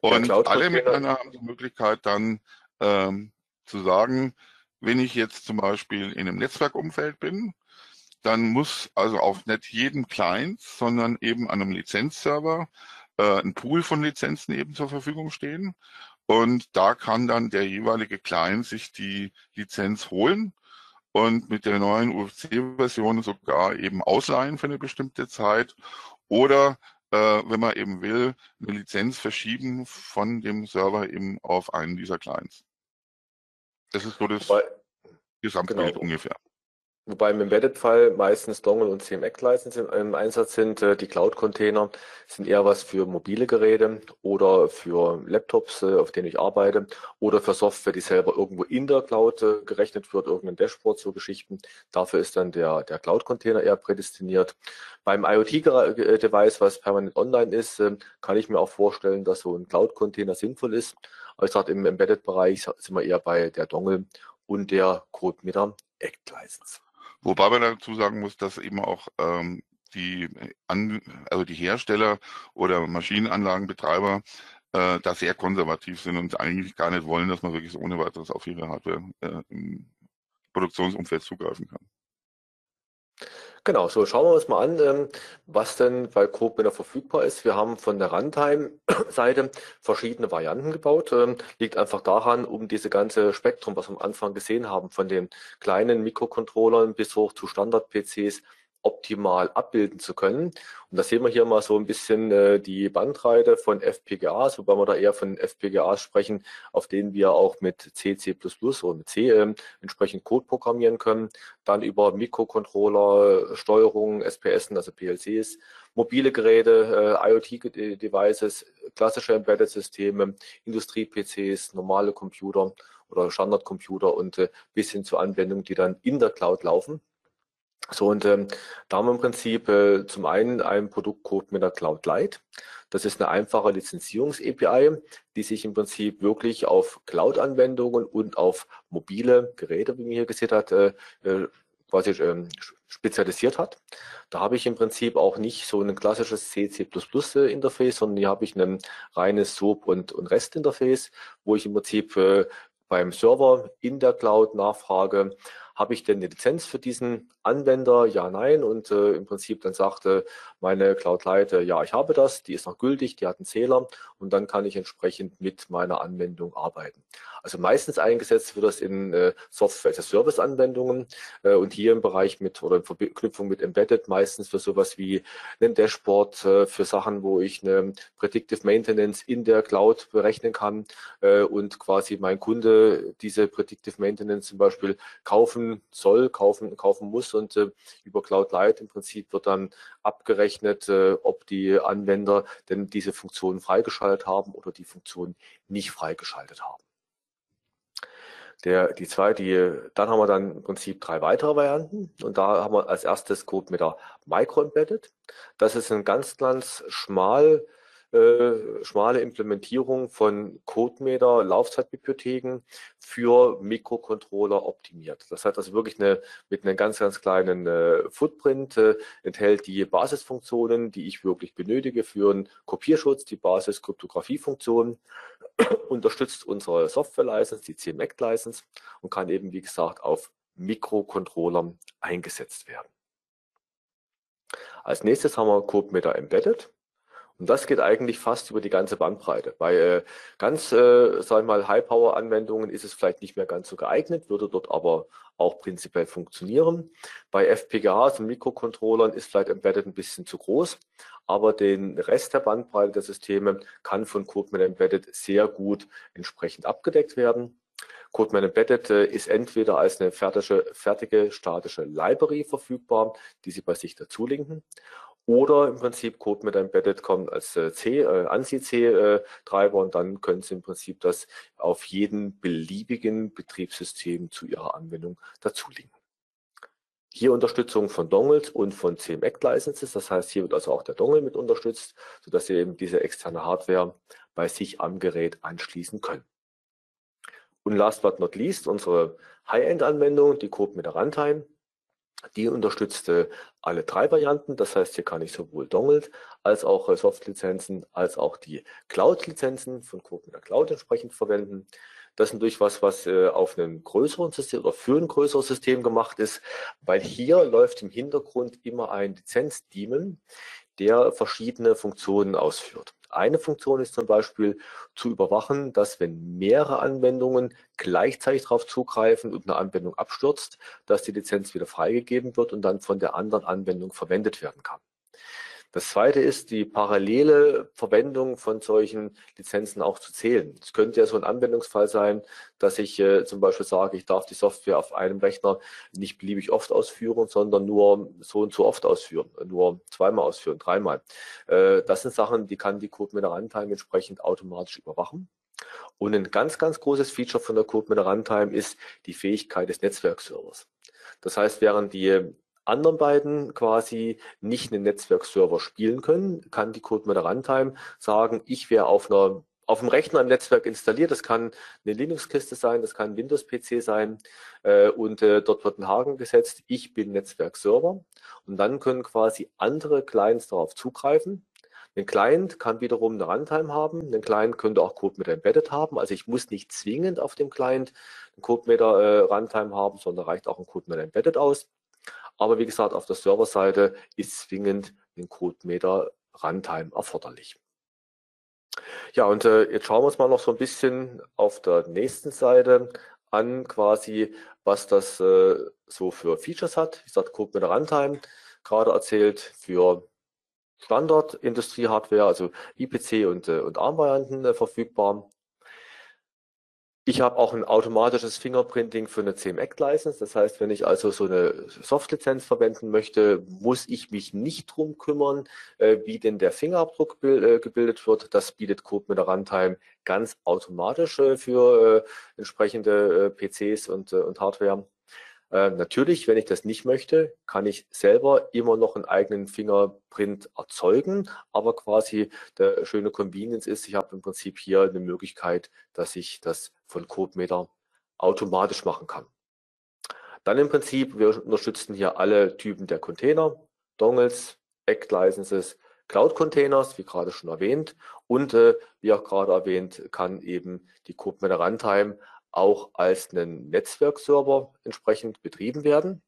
Und alle miteinander haben die Möglichkeit dann ähm, zu sagen, wenn ich jetzt zum Beispiel in einem Netzwerkumfeld bin, dann muss also auf nicht jedem Client, sondern eben an einem Lizenzserver äh, ein Pool von Lizenzen eben zur Verfügung stehen. Und da kann dann der jeweilige Client sich die Lizenz holen und mit der neuen UFC-Version sogar eben ausleihen für eine bestimmte Zeit oder äh, wenn man eben will, eine Lizenz verschieben von dem Server eben auf einen dieser Clients. Das ist so das Gesamtbild genau. ungefähr. Wobei im Embedded-Fall meistens Dongle und CMX-License im Einsatz sind. Äh, die Cloud-Container sind eher was für mobile Geräte oder für Laptops, äh, auf denen ich arbeite, oder für Software, die selber irgendwo in der Cloud äh, gerechnet wird, irgendein Dashboard, so Geschichten. Dafür ist dann der, der Cloud-Container eher prädestiniert. Beim IoT-Device, was permanent online ist, kann ich mir auch vorstellen, dass so ein Cloud-Container sinnvoll ist. Aber ich sage, im Embedded-Bereich sind wir eher bei der Dongle und der Code mit der Act-License. Wobei man dazu sagen muss, dass eben auch ähm, die, An also die Hersteller oder Maschinenanlagenbetreiber äh, da sehr konservativ sind und eigentlich gar nicht wollen, dass man wirklich ohne weiteres auf ihre Hardware äh, im Produktionsumfeld zugreifen kann. Genau, so schauen wir uns mal an, ähm, was denn bei CodeMinner verfügbar ist. Wir haben von der Runtime-Seite verschiedene Varianten gebaut. Ähm, liegt einfach daran, um diese ganze Spektrum, was wir am Anfang gesehen haben, von den kleinen Mikrocontrollern bis hoch zu Standard-PCs optimal abbilden zu können. Und da sehen wir hier mal so ein bisschen äh, die Bandbreite von FPGAs, wobei wir da eher von FPGAs sprechen, auf denen wir auch mit C, C++ oder mit C äh, entsprechend Code programmieren können. Dann über Mikrocontroller, Steuerung, SPS, also PLCs, mobile Geräte, äh, IoT-Devices, klassische Embedded-Systeme, Industrie-PCs, normale Computer oder Standardcomputer und äh, bis hin zu Anwendungen, die dann in der Cloud laufen. So, und ähm, da haben wir im Prinzip äh, zum einen ein Produktcode mit der Cloud Lite. Das ist eine einfache Lizenzierungs-API, die sich im Prinzip wirklich auf Cloud-Anwendungen und auf mobile Geräte, wie man hier gesehen hat, äh, äh quasi ähm, spezialisiert hat. Da habe ich im Prinzip auch nicht so ein klassisches C, C++ äh, Interface, sondern hier habe ich ein reines SOAP und, und REST-Interface, wo ich im Prinzip äh, beim Server in der Cloud nachfrage, habe ich denn eine Lizenz für diesen Anwender? Ja, nein. Und äh, im Prinzip dann sagte meine Cloud Lite, ja, ich habe das, die ist noch gültig, die hat einen Zähler und dann kann ich entsprechend mit meiner Anwendung arbeiten. Also meistens eingesetzt wird das in äh, Software-as-a-Service-Anwendungen äh, und hier im Bereich mit oder in Verknüpfung mit Embedded meistens für sowas wie ein Dashboard, äh, für Sachen, wo ich eine Predictive Maintenance in der Cloud berechnen kann äh, und quasi mein Kunde diese Predictive Maintenance zum Beispiel kaufen soll, kaufen, kaufen muss und äh, über Cloud Light im Prinzip wird dann abgerechnet, äh, ob die Anwender denn diese Funktion freigeschaltet haben oder die Funktion nicht freigeschaltet haben. Der, die zwei, die, dann haben wir dann im Prinzip drei weitere Varianten und da haben wir als erstes Code mit der Micro Embedded. Das ist ein ganz, ganz schmal äh, schmale Implementierung von CodeMeter Laufzeitbibliotheken für Mikrocontroller optimiert. Das hat also wirklich eine, mit einem ganz, ganz kleinen äh, Footprint, äh, enthält die Basisfunktionen, die ich wirklich benötige für einen Kopierschutz, die Basis-Kryptographie-Funktionen, unterstützt unsere Software-License, die CMAC-License und kann eben, wie gesagt, auf Mikrocontrollern eingesetzt werden. Als nächstes haben wir CodeMeter Embedded. Und das geht eigentlich fast über die ganze Bandbreite. Bei äh, ganz, äh, sagen wir mal, High-Power-Anwendungen ist es vielleicht nicht mehr ganz so geeignet, würde dort aber auch prinzipiell funktionieren. Bei FPGAs und Mikrocontrollern ist vielleicht Embedded ein bisschen zu groß, aber den Rest der Bandbreite der Systeme kann von CodeMan Embedded sehr gut entsprechend abgedeckt werden. CodeMan Embedded äh, ist entweder als eine fertige, fertige statische Library verfügbar, die Sie bei sich dazulinken, oder im Prinzip Code mit Embedded kommt als äh, C, äh, ANSI-C-Treiber und dann können Sie im Prinzip das auf jeden beliebigen Betriebssystem zu Ihrer Anwendung dazulegen. Hier Unterstützung von Dongles und von CMAC-Licenses, das heißt, hier wird also auch der Dongle mit unterstützt, sodass Sie eben diese externe Hardware bei sich am Gerät anschließen können. Und last but not least, unsere High-End-Anwendung, die Code mit der Runtime. Die unterstützte alle drei Varianten. Das heißt, hier kann ich sowohl Dongles als auch äh, Soft-Lizenzen als auch die Cloud-Lizenzen von mit der Cloud entsprechend verwenden. Das ist natürlich was, was äh, auf einem größeren System oder für ein größeres System gemacht ist, weil hier läuft im Hintergrund immer ein Lizenzdemon, der verschiedene Funktionen ausführt. Eine Funktion ist zum Beispiel zu überwachen, dass wenn mehrere Anwendungen gleichzeitig darauf zugreifen und eine Anwendung abstürzt, dass die Lizenz wieder freigegeben wird und dann von der anderen Anwendung verwendet werden kann. Das zweite ist, die parallele Verwendung von solchen Lizenzen auch zu zählen. Es könnte ja so ein Anwendungsfall sein, dass ich äh, zum Beispiel sage, ich darf die Software auf einem Rechner nicht beliebig oft ausführen, sondern nur so und so oft ausführen, nur zweimal ausführen, dreimal. Äh, das sind Sachen, die kann die Code mit der Runtime entsprechend automatisch überwachen. Und ein ganz, ganz großes Feature von der Code mit der Runtime ist die Fähigkeit des Netzwerkservers. Das heißt, während die anderen beiden quasi nicht einen Netzwerkserver spielen können, kann die Code mit der Runtime sagen, ich wäre auf einer auf dem Rechner im Netzwerk installiert. Das kann eine Linux-Kiste sein, das kann ein Windows-PC sein äh, und äh, dort wird ein Haken gesetzt, ich bin Netzwerkserver und dann können quasi andere Clients darauf zugreifen. Ein Client kann wiederum eine Runtime haben. Ein Client könnte auch CodeMeter Embedded haben. Also ich muss nicht zwingend auf dem Client ein CodeMeter äh, Runtime haben, sondern reicht auch ein CodeMeter Embedded aus. Aber wie gesagt, auf der Serverseite ist zwingend ein CodeMeter Runtime erforderlich. Ja, und äh, jetzt schauen wir uns mal noch so ein bisschen auf der nächsten Seite an, quasi, was das äh, so für Features hat. Wie gesagt, CodeMeter Runtime, gerade erzählt, für Standard-Industrie-Hardware, also IPC und, äh, und ARM-Varianten äh, verfügbar. Ich habe auch ein automatisches Fingerprinting für eine CMAC-License. Das heißt, wenn ich also so eine Soft-Lizenz verwenden möchte, muss ich mich nicht drum kümmern, äh, wie denn der Fingerabdruck äh, gebildet wird. Das bietet Code mit der Runtime ganz automatisch äh, für entsprechende PCs und Hardware. Äh, natürlich, wenn ich das nicht möchte, kann ich selber immer noch einen eigenen Fingerprint erzeugen, aber quasi der schöne Convenience ist, ich habe im Prinzip hier eine Möglichkeit, dass ich das von CodeMeter automatisch machen kann. Dann im Prinzip, wir unterstützen hier alle Typen der Container, Dongles, Act Licenses, Cloud Containers, wie gerade schon erwähnt. Und äh, wie auch gerade erwähnt, kann eben die CodeMeter Runtime auch als einen Netzwerkserver entsprechend betrieben werden.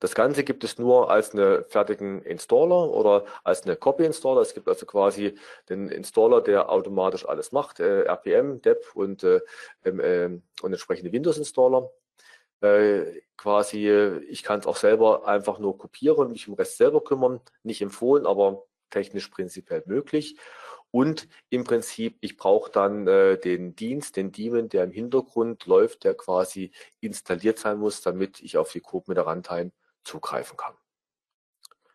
Das Ganze gibt es nur als einen fertigen Installer oder als eine Copy-Installer. Es gibt also quasi den Installer, der automatisch alles macht, äh, RPM, DEP und, äh, äh, und entsprechende Windows-Installer. Äh, quasi, ich kann es auch selber einfach nur kopieren und mich um den Rest selber kümmern. Nicht empfohlen, aber technisch prinzipiell möglich. Und im Prinzip, ich brauche dann äh, den Dienst, den Daemon, der im Hintergrund läuft, der quasi installiert sein muss, damit ich auf die CodeMeter Runtime zugreifen kann.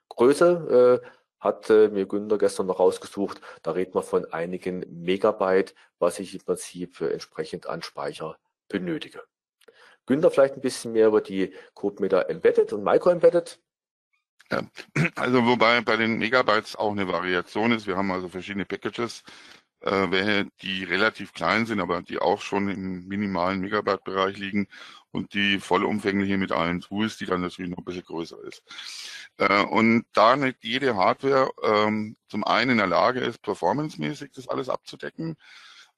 Größe äh, hat äh, mir Günther gestern noch rausgesucht. Da redet man von einigen Megabyte, was ich im Prinzip äh, entsprechend an Speicher benötige. Günther vielleicht ein bisschen mehr über die CodeMeter Embedded und Micro Embedded. Ja, also wobei bei den Megabytes auch eine Variation ist. Wir haben also verschiedene Packages, äh, welche die relativ klein sind, aber die auch schon im minimalen Megabyte-Bereich liegen und die vollumfängliche mit allen Tools, die dann natürlich noch ein bisschen größer ist. Äh, und da nicht jede Hardware ähm, zum einen in der Lage ist, performancemäßig das alles abzudecken,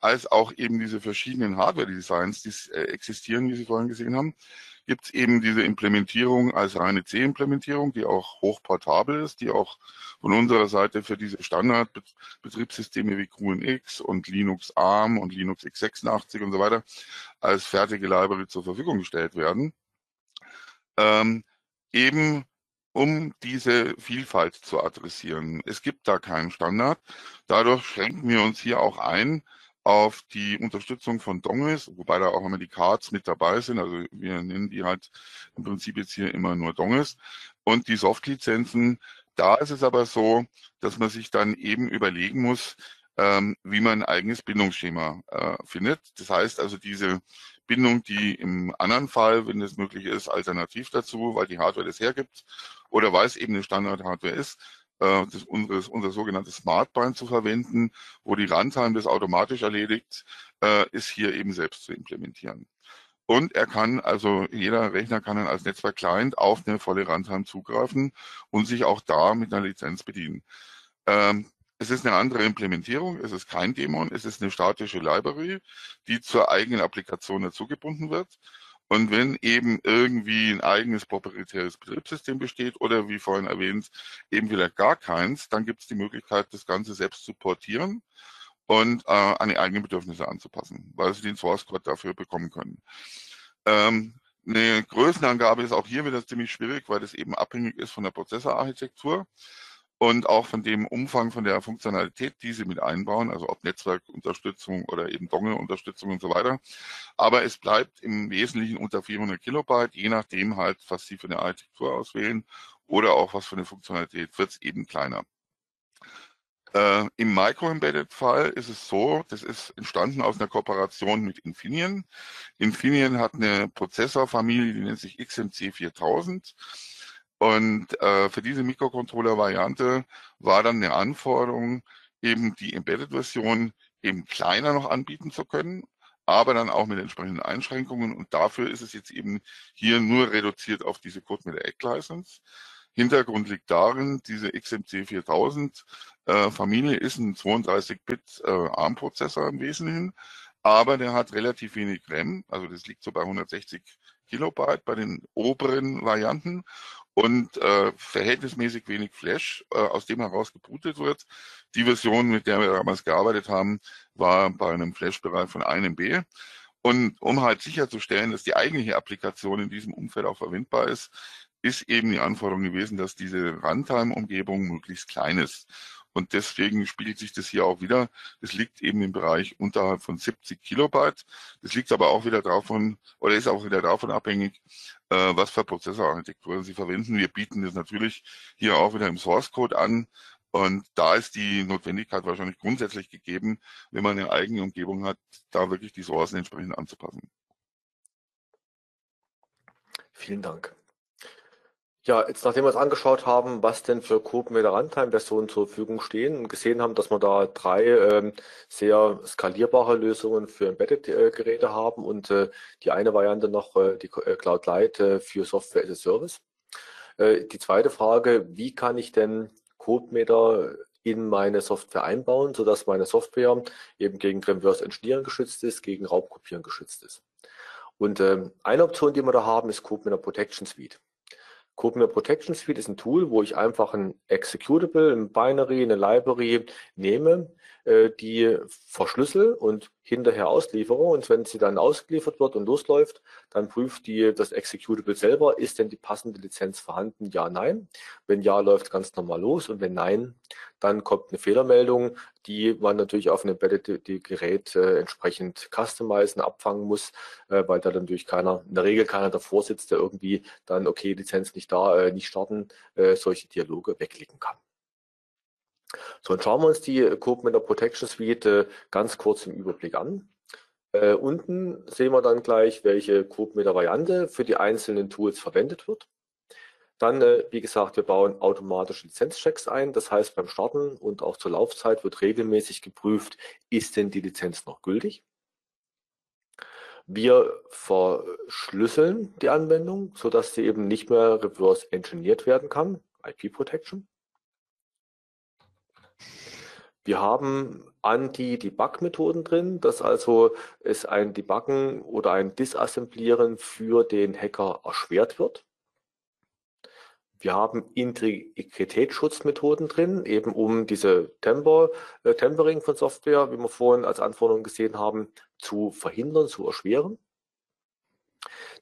als auch eben diese verschiedenen Hardware-Designs, die äh, existieren, wie Sie vorhin gesehen haben, gibt es eben diese Implementierung als reine C-Implementierung, die auch hochportabel ist, die auch von unserer Seite für diese Standardbetriebssysteme wie QNX und Linux ARM und Linux x86 und so weiter als fertige Library zur Verfügung gestellt werden. Ähm, eben um diese Vielfalt zu adressieren. Es gibt da keinen Standard. Dadurch schränken wir uns hier auch ein, auf die Unterstützung von Dongles, wobei da auch immer die Cards mit dabei sind. Also wir nennen die halt im Prinzip jetzt hier immer nur Dongles. Und die Soft-Lizenzen, da ist es aber so, dass man sich dann eben überlegen muss, ähm, wie man ein eigenes Bindungsschema äh, findet. Das heißt also diese Bindung, die im anderen Fall, wenn es möglich ist, alternativ dazu, weil die Hardware das hergibt oder weil es eben eine Standard-Hardware ist, äh, das, unseres, unser sogenanntes Smartbind zu verwenden, wo die Runtime das automatisch erledigt, äh, ist hier eben selbst zu implementieren. Und er kann, also jeder Rechner kann dann als Netzwerk-Client auf eine volle Runtime zugreifen und sich auch da mit einer Lizenz bedienen. Ähm, es ist eine andere Implementierung, es ist kein Dämon, es ist eine statische Library, die zur eigenen Applikation dazugebunden wird. Und wenn eben irgendwie ein eigenes proprietäres Betriebssystem besteht oder wie vorhin erwähnt, eben vielleicht gar keins, dann gibt es die Möglichkeit, das Ganze selbst zu portieren und äh, an die eigenen Bedürfnisse anzupassen, weil Sie den Source Code dafür bekommen können. Ähm, eine Größenangabe ist auch hier wieder ziemlich schwierig, weil das eben abhängig ist von der Prozessorarchitektur und auch von dem Umfang von der Funktionalität, die sie mit einbauen, also ob Netzwerkunterstützung oder eben Dongle-Unterstützung und so weiter. Aber es bleibt im Wesentlichen unter 400 Kilobyte, je nachdem halt, was sie für eine Architektur auswählen oder auch was für eine Funktionalität, wird es eben kleiner. Äh, Im Micro-Embedded-Fall ist es so, das ist entstanden aus einer Kooperation mit Infineon. Infineon hat eine Prozessorfamilie, die nennt sich XMC 4000. Und äh, für diese Mikrocontroller-Variante war dann eine Anforderung, eben die Embedded-Version eben kleiner noch anbieten zu können, aber dann auch mit entsprechenden Einschränkungen. Und dafür ist es jetzt eben hier nur reduziert auf diese Code mit der Egg-License. Hintergrund liegt darin, diese XMC 4000 äh, Familie ist ein 32-Bit äh, ARM-Prozessor im Wesentlichen, aber der hat relativ wenig RAM, also das liegt so bei 160 Kilobyte bei den oberen Varianten und äh, verhältnismäßig wenig Flash, äh, aus dem heraus gebootet wird. Die Version, mit der wir damals gearbeitet haben, war bei einem Flash-Bereich von einem B. Und um halt sicherzustellen, dass die eigentliche Applikation in diesem Umfeld auch verwendbar ist, ist eben die Anforderung gewesen, dass diese Runtime-Umgebung möglichst klein ist. Und deswegen spiegelt sich das hier auch wieder. Es liegt eben im Bereich unterhalb von 70 Kilobyte. Das liegt aber auch wieder davon, oder ist auch wieder davon abhängig, äh, was für Prozessorarchitekturen Sie verwenden. Wir bieten das natürlich hier auch wieder im Source Code an. Und da ist die Notwendigkeit wahrscheinlich grundsätzlich gegeben, wenn man eine eigene Umgebung hat, da wirklich die Sourcen entsprechend anzupassen. Vielen Dank. Ja, jetzt nachdem wir uns angeschaut haben, was denn für CodeMeter Runtime-Versionen zur Verfügung stehen und gesehen haben, dass wir da drei ähm, sehr skalierbare Lösungen für Embedded-Geräte haben und äh, die eine Variante noch, äh, die äh, Cloud Light äh, für Software as a Service. Äh, die zweite Frage, wie kann ich denn CodeMeter in meine Software einbauen, sodass meine Software eben gegen Reverse Engineering geschützt ist, gegen Raubkopieren geschützt ist. Und ähm, eine Option, die wir da haben, ist CodeMeter Protection Suite. CodeMeter Protection Suite ist ein Tool, wo ich einfach ein Executable, ein Binary, eine Library nehme, äh, die verschlüssel und hinterher ausliefere. Und wenn sie dann ausgeliefert wird und losläuft, dann prüft die das Executable selber, ist denn die passende Lizenz vorhanden? Ja, nein. Wenn ja, läuft ganz normal los. Und wenn nein, dann kommt eine Fehlermeldung, die man natürlich auf einem Embedded Gerät äh, entsprechend customizen, abfangen muss, äh, weil da dann natürlich keiner, in der Regel keiner davor sitzt, der irgendwie dann, okay, Lizenz nicht da, äh, nicht starten, äh, solche Dialoge wegklicken kann. So, und schauen wir uns die CodeMender Protection Suite äh, ganz kurz im Überblick an. Äh, unten sehen wir dann gleich, welche CodeMender-Variante für die einzelnen Tools verwendet wird. Dann, äh, wie gesagt, wir bauen automatische Lizenzchecks ein. Das heißt, beim Starten und auch zur Laufzeit wird regelmäßig geprüft, ist denn die Lizenz noch gültig? Wir verschlüsseln die Anwendung, sodass sie eben nicht mehr reverse engineert werden kann, IP Protection. Wir haben Anti-Debug-Methoden drin, dass also es ein Debuggen oder ein Disassemblieren für den Hacker erschwert wird. Wir haben Integritätsschutzmethoden drin, eben um diese Temper, äh, Tempering von Software, wie wir vorhin als Anforderung gesehen haben, zu verhindern, zu erschweren.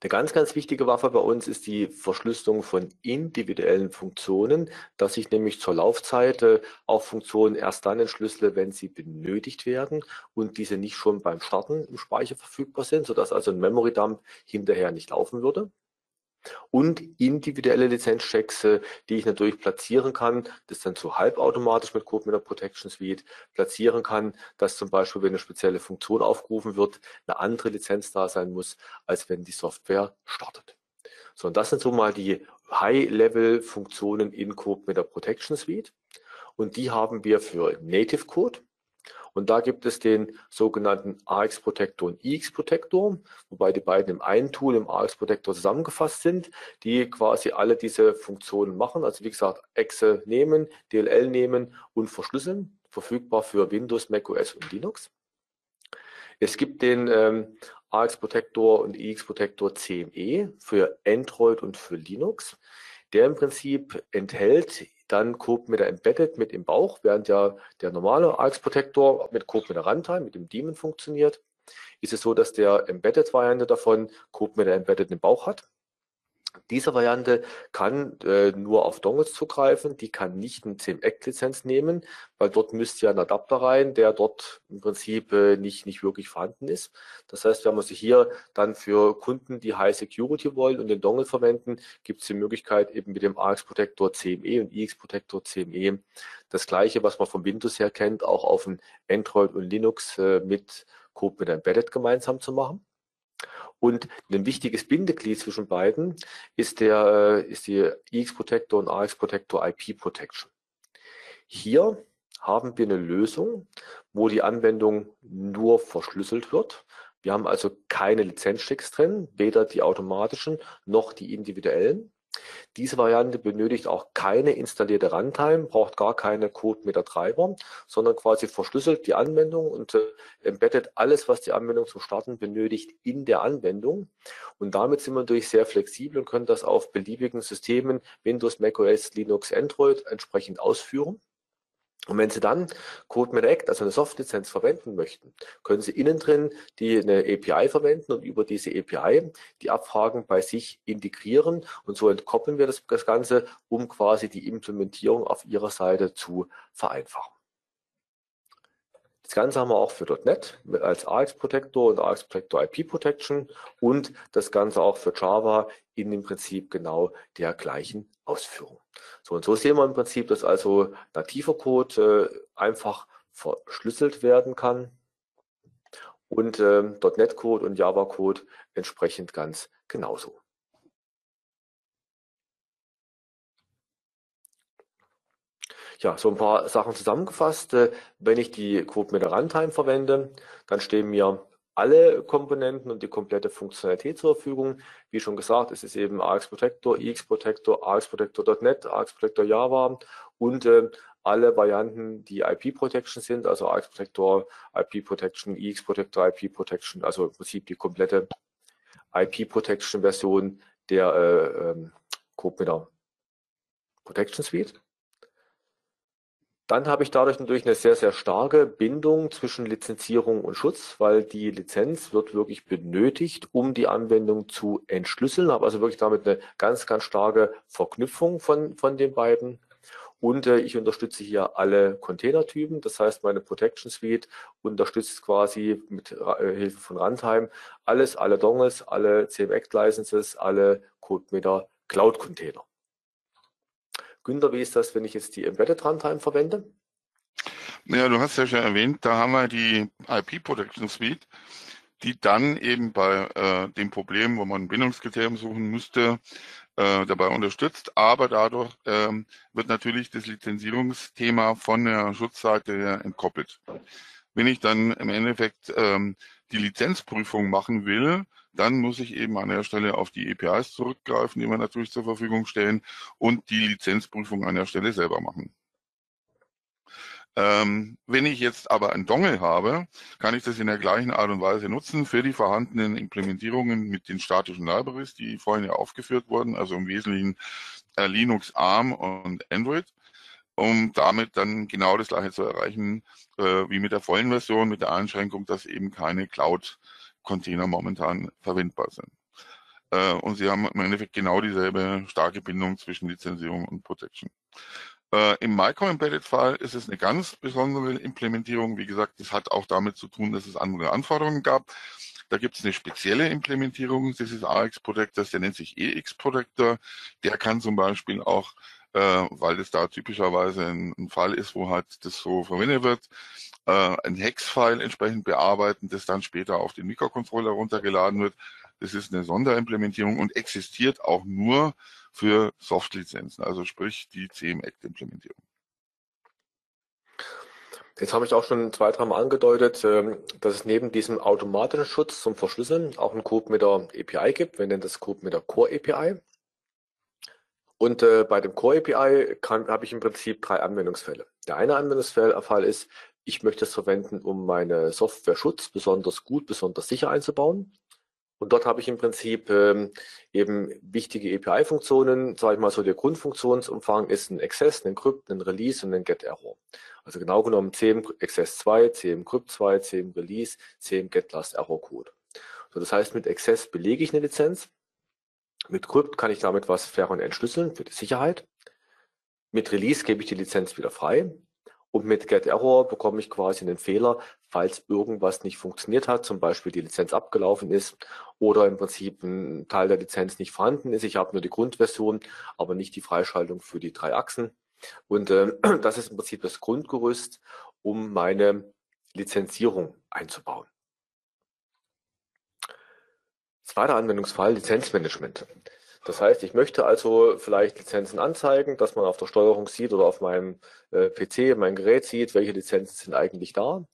Eine ganz, ganz wichtige Waffe bei uns ist die Verschlüsselung von individuellen Funktionen, dass ich nämlich zur Laufzeit äh, auch Funktionen erst dann entschlüssele, wenn sie benötigt werden und diese nicht schon beim Starten im Speicher verfügbar sind, sodass also ein Memory Dump hinterher nicht laufen würde und individuelle Lizenzchecks, äh, die ich natürlich platzieren kann, das dann so halbautomatisch mit Code Protection Suite platzieren kann, dass zum Beispiel, wenn eine spezielle Funktion aufgerufen wird, eine andere Lizenz da sein muss, als wenn die Software startet. So, und das sind so mal die High-Level-Funktionen in Code Protection Suite. Und die haben wir für Native Code, und da gibt es den sogenannten AX Protector und IX Protector, wobei die beiden im einen Tool im AX Protector zusammengefasst sind, die quasi alle diese Funktionen machen. Also wie gesagt, Exe nehmen, DLL nehmen und verschlüsseln, verfügbar für Windows, macOS und Linux. Es gibt den ähm, AX Protector und IX Protector CME für Android und für Linux. Der im Prinzip enthält dann Coop mit der Embedded mit im Bauch, während ja der normale AX Protector mit Coop mit der Runtime, mit dem Daemon funktioniert. Ist es so, dass der Embedded-Variante davon Coop mit der Embedded im Bauch hat. Diese Variante kann äh, nur auf Dongles zugreifen, die kann nicht eine CMEC-Lizenz nehmen, weil dort müsste ja ein Adapter rein, der dort im Prinzip äh, nicht, nicht wirklich vorhanden ist. Das heißt, wenn man sich hier dann für Kunden, die High Security wollen und den Dongle verwenden, gibt es die Möglichkeit eben mit dem AX Protector CME und IX Protector CME das gleiche, was man von Windows her kennt, auch auf ein Android und Linux äh, mit Code mit Embedded gemeinsam zu machen. Und ein wichtiges Bindeglied zwischen beiden ist, der, äh, ist die EX Protector und AX Protector IP Protection. Hier haben wir eine Lösung, wo die Anwendung nur verschlüsselt wird. Wir haben also keine Lizenzchecks drin, weder die automatischen noch die individuellen. Diese Variante benötigt auch keine installierte Runtime, braucht gar keine Code-Meter-Treiber, sondern quasi verschlüsselt die Anwendung und äh, embeddet alles, was die Anwendung zum Starten benötigt, in der Anwendung. Und damit sind wir natürlich sehr flexibel und können das auf beliebigen Systemen Windows, macOS, Linux, Android entsprechend ausführen. Und wenn Sie dann Code mit Act, also eine Soft-Lizenz verwenden möchten, können Sie innen drin die eine API verwenden und über diese API die Abfragen bei sich integrieren und so entkoppeln wir das, das Ganze, um quasi die Implementierung auf Ihrer Seite zu vereinfachen. Das Ganze haben wir auch für .NET als AX Protector und AX Protector IP Protection und das Ganze auch für Java in dem Prinzip genau der gleichen Ausführung. So und so sehen wir im Prinzip, dass also nativer Code äh, einfach verschlüsselt werden kann und äh, .NET Code und Java Code entsprechend ganz genauso. Ja, so ein paar Sachen zusammengefasst. Äh, wenn ich die Quote mit Runtime verwende, dann stehen mir alle Komponenten und die komplette Funktionalität zur Verfügung. Wie schon gesagt, es ist eben AX Protector, EX Protector, AX Protector.NET, AX Protector Java und äh, alle Varianten, die IP Protection sind, also AX Protector, IP Protection, EX Protector, IP Protection, also im Prinzip die komplette IP Protection Version der äh, ähm, Protection Suite. Dann habe ich dadurch natürlich eine sehr, sehr starke Bindung zwischen Lizenzierung und Schutz, weil die Lizenz wird wirklich benötigt, um die Anwendung zu entschlüsseln. Habe also wirklich damit eine ganz, ganz starke Verknüpfung von, von den beiden. Und äh, ich unterstütze hier alle Containertypen. Das heißt, meine Protection Suite unterstützt quasi mit äh, Hilfe von Runtime alles, alle Dongles, alle CMX Licenses, alle CodeMeter Cloud Container. Günther, wie ist das, wenn ich jetzt die Embedded Runtime verwende? Ja, du hast ja schon erwähnt, da haben wir die IP Protection Suite, die dann eben bei äh, dem Problem, wo man ein Bindungskriterium suchen müsste, äh, dabei unterstützt. Aber dadurch ähm, wird natürlich das Lizenzierungsthema von der Schutzseite entkoppelt. Wenn ich dann im Endeffekt ähm, die Lizenzprüfung machen will, dann muss ich eben an der Stelle auf die APIs zurückgreifen, die wir natürlich zur Verfügung stellen und die Lizenzprüfung an der Stelle selber machen. Ähm, wenn ich jetzt aber ein Dongle habe, kann ich das in der gleichen Art und Weise nutzen für die vorhandenen Implementierungen mit den statischen Libraries, die vorhin ja aufgeführt wurden, also im Wesentlichen äh, Linux, ARM und Android, um damit dann genau das gleiche zu erreichen äh, wie mit der vollen Version, mit der Einschränkung, dass eben keine Cloud Container momentan verwendbar sind. Äh, und sie haben im Endeffekt genau dieselbe starke Bindung zwischen Lizenzierung und Protection. Äh, Im Micro-Embedded-Fall ist es eine ganz besondere Implementierung. Wie gesagt, das hat auch damit zu tun, dass es andere Anforderungen gab. Da gibt es eine spezielle Implementierung dieses AX-Protectors, der nennt sich EX-Protector. Der kann zum Beispiel auch, äh, weil das da typischerweise ein, ein, Fall ist, wo halt das so verwendet wird, äh, ein Hex-File entsprechend bearbeiten, das dann später auf den Mikrocontroller runtergeladen wird. Das ist eine Sonderimplementierung und existiert auch nur für Soft-Lizenzen, also sprich die CM-Act-Implementierung. Jetzt habe ich auch schon zwei, drei Mal angedeutet, ähm, dass es neben diesem automatischen Schutz zum Verschlüsseln auch einen Code mit der API gibt. Wir nennen das Code mit der Core API. Und äh, bei dem Core API habe ich im Prinzip drei Anwendungsfälle. Der eine Anwendungsfall ist, ich möchte es verwenden, um meine Software-Schutz besonders gut, besonders sicher einzubauen. Und dort habe ich im Prinzip ähm, eben wichtige API-Funktionen, sage ich mal so, der Grundfunktionsumfang ist ein Access, ein Crypt, ein Release und ein Get-Error. Also genau genommen CM Access 2, CM Crypt 2, CM Release, CM Get Last Error Code. So, das heißt, mit Access belege ich eine Lizenz. Mit Crypt kann ich damit was fair und entschlüsseln für die Sicherheit. Mit Release gebe ich die Lizenz wieder frei. Und mit GetError bekomme ich quasi einen Fehler, falls irgendwas nicht funktioniert hat, zum Beispiel die Lizenz abgelaufen ist oder im Prinzip ein Teil der Lizenz nicht vorhanden ist. Ich habe nur die Grundversion, aber nicht die Freischaltung für die drei Achsen. Und äh, das ist im Prinzip das Grundgerüst, um meine Lizenzierung einzubauen. Zweiter Anwendungsfall, Lizenzmanagement. Das heißt, ich möchte also vielleicht Lizenzen anzeigen, dass man auf der Steuerung sieht oder auf meinem äh, PC, mein Gerät sieht, welche Lizenzen sind eigentlich da.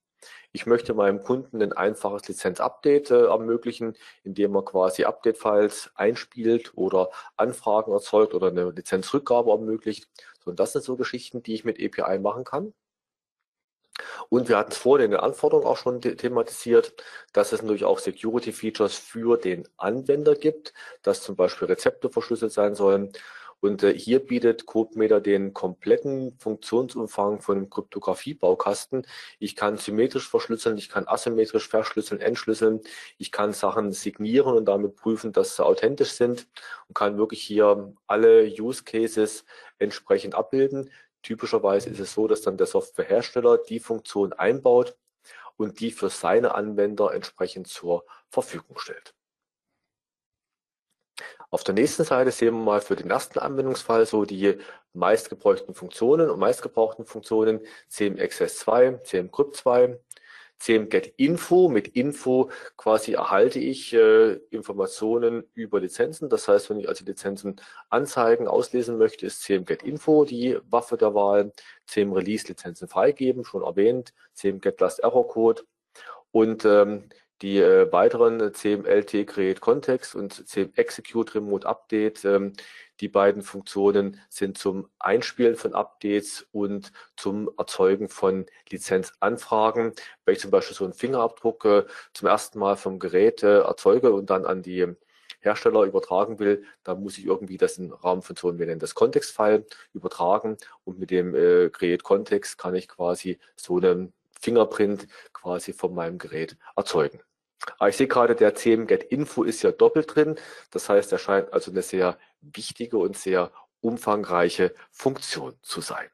Ich möchte meinem Kunden ein einfaches Lizenz-Update äh, ermöglichen, indem er quasi Update-Files einspielt oder Anfragen erzeugt oder eine Lizenzrückgabe ermöglicht. So, und das sind so Geschichten, die ich mit API machen kann. Und wir hatten es vorhin in den Anforderungen auch schon thematisiert, dass es natürlich auch Security-Features für den Anwender gibt, dass zum Beispiel Rezepte verschlüsselt sein sollen. Und äh, hier bietet CodeMeter den kompletten Funktionsumfang von einem Kryptographie-Baukasten. Ich kann symmetrisch verschlüsseln, ich kann asymmetrisch verschlüsseln, entschlüsseln. Ich kann Sachen signieren und damit prüfen, dass sie authentisch sind und kann wirklich hier alle Use Cases entsprechend abbilden. Typischerweise ist es so, dass dann der Softwarehersteller die Funktion einbaut und die für seine Anwender entsprechend zur Verfügung stellt. Auf der nächsten Seite sehen wir mal für den ersten Anwendungsfall so die meistgebräuchten Funktionen und meistgebrauchten Funktionen CMXS2, CMCrypt2, CMGet-Info. Mit Info quasi erhalte ich äh, Informationen über Lizenzen. Das heißt, wenn ich also Lizenzen anzeigen, auslesen möchte, ist CMGet-Info die Waffe der Wahl. CM-Release Lizenzen freigeben, schon erwähnt. CMGet-Last-Error-Code. Und ähm, die äh, weiteren CMLT Create Context und CM Execute Remote Update, ähm, die beiden Funktionen sind zum Einspielen von Updates und zum Erzeugen von Lizenzanfragen. Wenn ich zum Beispiel so einen Fingerabdruck äh, zum ersten Mal vom Gerät äh, erzeuge und dann an die Hersteller übertragen will, dann muss ich irgendwie das in Rahmenfunktion, wir nennen das Kontextfile, übertragen und mit dem äh, Create Kontext kann ich quasi so einen Fingerprint quasi von meinem Gerät erzeugen. Aber ich sehe gerade, der CMGet Info ist ja doppelt drin. Das heißt, er scheint also eine sehr wichtige und sehr umfangreiche Funktion zu sein.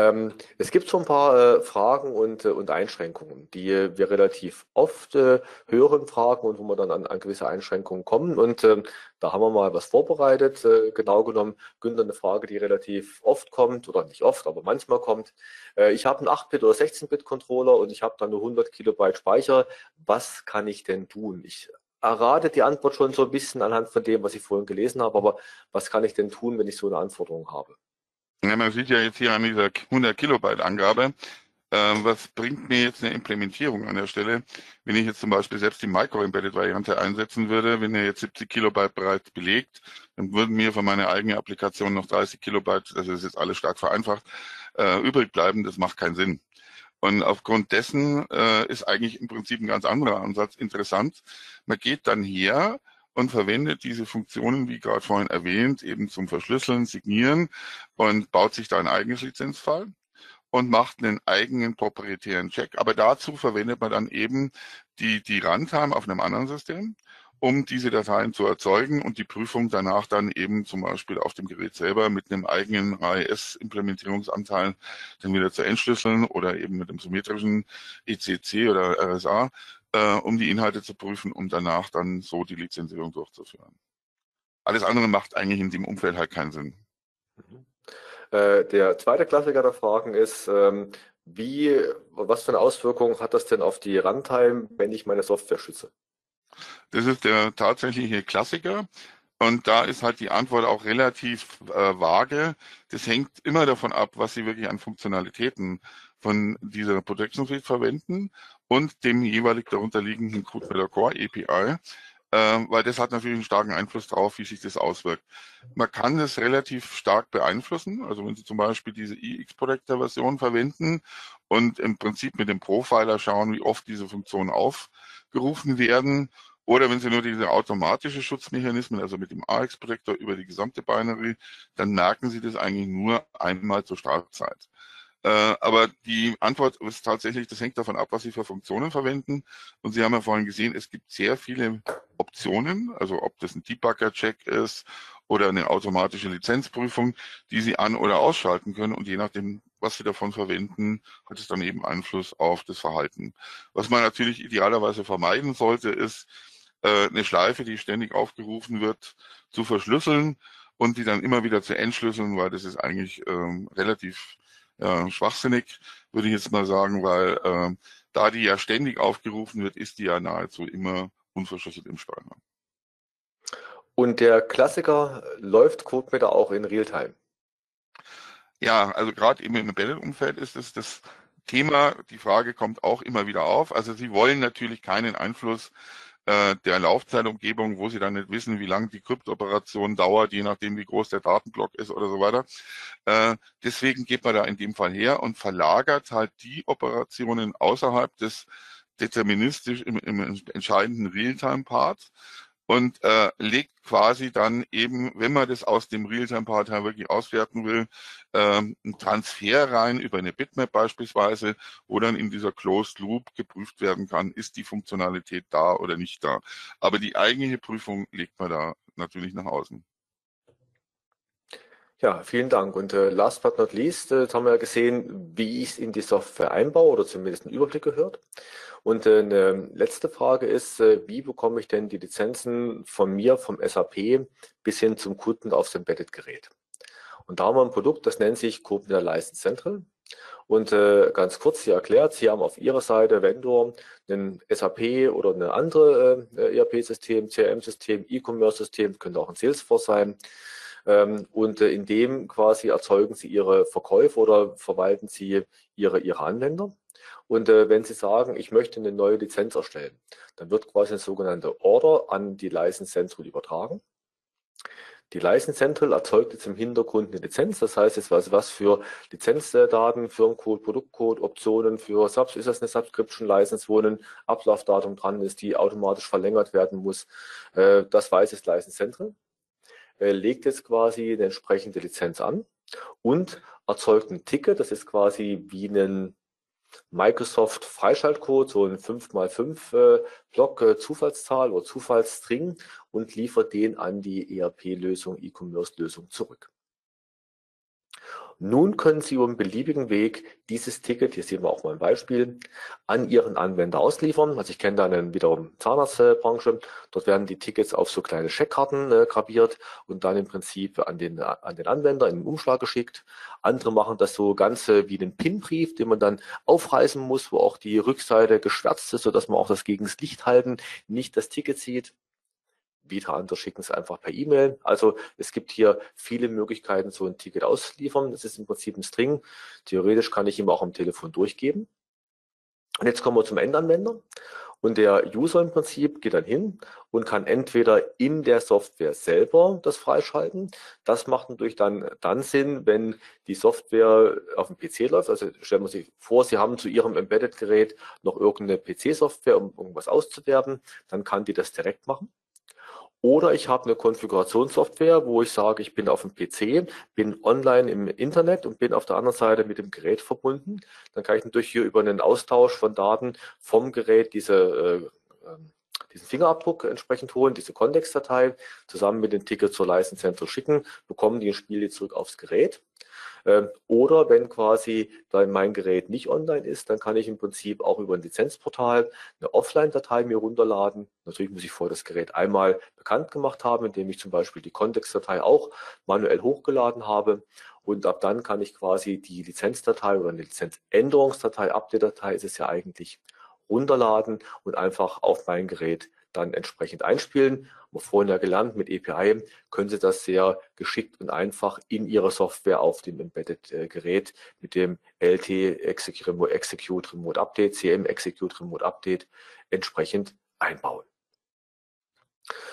Ähm, es gibt so ein paar äh, Fragen und, äh, und Einschränkungen, die äh, wir relativ oft äh, hören, Fragen und wo wir dann an, an gewisse Einschränkungen kommen. Und ähm, da haben wir mal was vorbereitet. Äh, genau genommen, Günther, eine Frage, die relativ oft kommt oder nicht oft, aber manchmal kommt. Äh, ich habe einen 8-Bit oder 16-Bit-Controller und ich habe dann nur 100 Kilobyte Speicher. Was kann ich denn tun? Ich errate die Antwort schon so ein bisschen anhand von dem, was ich vorhin gelesen habe, aber was kann ich denn tun, wenn ich so eine Anforderung habe? Ja, man sieht ja jetzt hier an dieser 100 Kilobyte Angabe, äh, was bringt mir jetzt eine Implementierung an der Stelle, wenn ich jetzt zum Beispiel selbst die Micro-Embedded-Variante einsetzen würde, wenn er jetzt 70 Kilobyte bereits belegt, dann würden mir für meine eigene Applikation noch 30 Kilobyte, das ist jetzt alles stark vereinfacht, äh, übrig bleiben. Das macht keinen Sinn. Und aufgrund dessen äh, ist eigentlich im Prinzip ein ganz anderer Ansatz interessant. Man geht dann her und verwendet diese Funktionen, wie gerade vorhin erwähnt, eben zum Verschlüsseln, Signieren und baut sich da ein eigenes Lizenzfall und macht einen eigenen proprietären Check. Aber dazu verwendet man dann eben die, die Runtime auf einem anderen System, um diese Dateien zu erzeugen und die Prüfung danach dann eben zum Beispiel auf dem Gerät selber mit einem eigenen AES-Implementierungsanteil dann wieder zu entschlüsseln oder eben mit einem symmetrischen ECC oder RSA äh, um die Inhalte zu prüfen und danach dann so die Lizenzierung durchzuführen. Alles andere macht eigentlich in dem Umfeld halt keinen Sinn. Mhm. Äh, der zweite Klassiker der Fragen ist, ähm, wie, was für eine Auswirkung hat das denn auf die Runtime, wenn ich meine Software schütze? Das ist der tatsächliche Klassiker. Und da ist halt die Antwort auch relativ äh, vage. Das hängt immer davon ab, was Sie wirklich an Funktionalitäten von dieser Protection Suite verwenden und dem jeweilig darunter liegenden CodeMeter Core API, äh, weil das hat natürlich einen starken Einfluss darauf, wie sich das auswirkt. Man kann das relativ stark beeinflussen, also wenn Sie zum Beispiel diese EX-Protector-Version verwenden und im Prinzip mit dem Profiler schauen, wie oft diese Funktionen aufgerufen werden, oder wenn Sie nur diese automatische Schutzmechanismen, also mit dem AX-Protector über die gesamte Binary, dann merken Sie das eigentlich nur einmal zur Startzeit. Äh, aber die Antwort ist tatsächlich, das hängt davon ab, was Sie für Funktionen verwenden. Und Sie haben ja vorhin gesehen, es gibt sehr viele Optionen, also ob das ein Debugger-Check ist oder eine automatische Lizenzprüfung, die Sie an- oder ausschalten können. Und je nachdem, was Sie davon verwenden, hat es dann eben Einfluss auf das Verhalten. Was man natürlich idealerweise vermeiden sollte, ist, äh, eine Schleife, die ständig aufgerufen wird, zu verschlüsseln und die dann immer wieder zu entschlüsseln, weil das ist eigentlich ähm, relativ äh, schwachsinnig, würde ich jetzt mal sagen, weil äh, da die ja ständig aufgerufen wird, ist die ja nahezu immer unverschlüsselt im Speicher. Und der Klassiker läuft CodeMeter auch in Realtime? Ja, also gerade eben im Embedded-Umfeld ist es das Thema, die Frage kommt auch immer wieder auf. Also Sie wollen natürlich keinen Einfluss äh, der Laufzeitumgebung, wo sie dann nicht wissen, wie lange die Kryptoperation dauert, je nachdem, wie groß der Datenblock ist oder so weiter. Äh, deswegen geht man da in dem Fall her und verlagert halt die Operationen außerhalb des deterministisch im, im entscheidenden Realtime-Part und äh, legt quasi dann eben, wenn man das aus dem Realtime-Part her wirklich auswerten will, ähm, einen Transfer rein über eine Bitmap beispielsweise, wo dann in dieser Closed Loop geprüft werden kann, ist die Funktionalität da oder nicht da. Aber die eigentliche Prüfung legt man da natürlich nach außen. Ja, vielen Dank. Und äh, last but not least, äh, haben wir ja gesehen, wie ich es in die Software einbaue oder zumindest einen Überblick gehört. Und äh, eine letzte Frage ist, äh, wie bekomme ich denn die Lizenzen von mir, vom SAP, bis hin zum Kunden aufs Embedded-Gerät? Und da haben wir ein Produkt, das nennt sich Kubernetes License Central. Und äh, ganz kurz hier erklärt, Sie haben auf Ihrer Seite Vendor ein SAP oder eine andere äh, ERP-System, CRM-System, E-Commerce-System, könnte auch ein Salesforce sein. Ähm, und äh, in dem quasi erzeugen Sie Ihre Verkäufe oder verwalten Sie Ihre, Ihre Anwender. Und äh, wenn Sie sagen, ich möchte eine neue Lizenz erstellen, dann wird quasi eine sogenannte Order an die License Central übertragen. Die License Central erzeugt jetzt im Hintergrund eine Lizenz. Das heißt, es was, was für Lizenzdaten, Firmencode, Produktcode, Optionen für Subs, ist das eine Subscription License, wo ein Ablaufdatum dran ist, die automatisch verlängert werden muss. Äh, das weiß es License Central. Legt jetzt quasi eine entsprechende Lizenz an und erzeugt ein Ticket. Das ist quasi wie ein Microsoft Freischaltcode, so ein 5x5 äh, Block äh, Zufallszahl oder Zufallsstring und liefert den an die ERP-Lösung, E-Commerce-Lösung zurück. Nun können Sie über einen beliebigen Weg dieses Ticket, hier sehen wir auch mal ein Beispiel, an Ihren Anwender ausliefern. Also ich kenne da einen wiederum Zahnarztbranche. Dort werden die Tickets auf so kleine Scheckkarten äh, grabiert und dann im Prinzip an den, an den Anwender in den Umschlag geschickt. Andere machen das so ganze wie einen Pinbrief, den man dann aufreißen muss, wo auch die Rückseite geschwärzt ist, sodass man auch das gegen das Licht halten nicht das Ticket sieht. Wieder andere schicken es einfach per E-Mail. Also es gibt hier viele Möglichkeiten, so ein Ticket auszuliefern. Das ist im Prinzip ein String. Theoretisch kann ich ihm auch am Telefon durchgeben. Und jetzt kommen wir zum Endanwender. Und der User im Prinzip geht dann hin und kann entweder in der Software selber das freischalten. Das macht natürlich dann, dann Sinn, wenn die Software auf dem PC läuft. Also stellen wir sich vor, Sie haben zu Ihrem Embedded-Gerät noch irgendeine PC-Software, um irgendwas auszuwerben. Dann kann die das direkt machen. Oder ich habe eine Konfigurationssoftware, wo ich sage, ich bin auf dem PC, bin online im Internet und bin auf der anderen Seite mit dem Gerät verbunden. Dann kann ich natürlich hier über einen Austausch von Daten vom Gerät diese, äh, ähm, diesen Fingerabdruck entsprechend holen, diese Kontextdatei zusammen mit dem Ticket zur License Center schicken, bekommen die ein Spiel zurück aufs Gerät. Ähm, oder wenn quasi mein Gerät nicht online ist, dann kann ich im Prinzip auch über ein Lizenzportal eine Offline-Datei mir runterladen. Natürlich muss ich vorher das Gerät einmal bekannt gemacht haben, indem ich zum Beispiel die Kontextdatei auch manuell hochgeladen habe. Und ab dann kann ich quasi die Lizenzdatei oder eine Lizenzänderungsdatei, Update-Datei ist es ja eigentlich, runterladen und einfach auf mein Gerät dann entsprechend einspielen. Wir vorhin ja gelernt, mit API können Sie das sehr geschickt und einfach in Ihrer Software auf dem Embedded-Gerät mit dem LT Execute Remote, Execute Remote Update, CM Execute Remote Update entsprechend einbauen.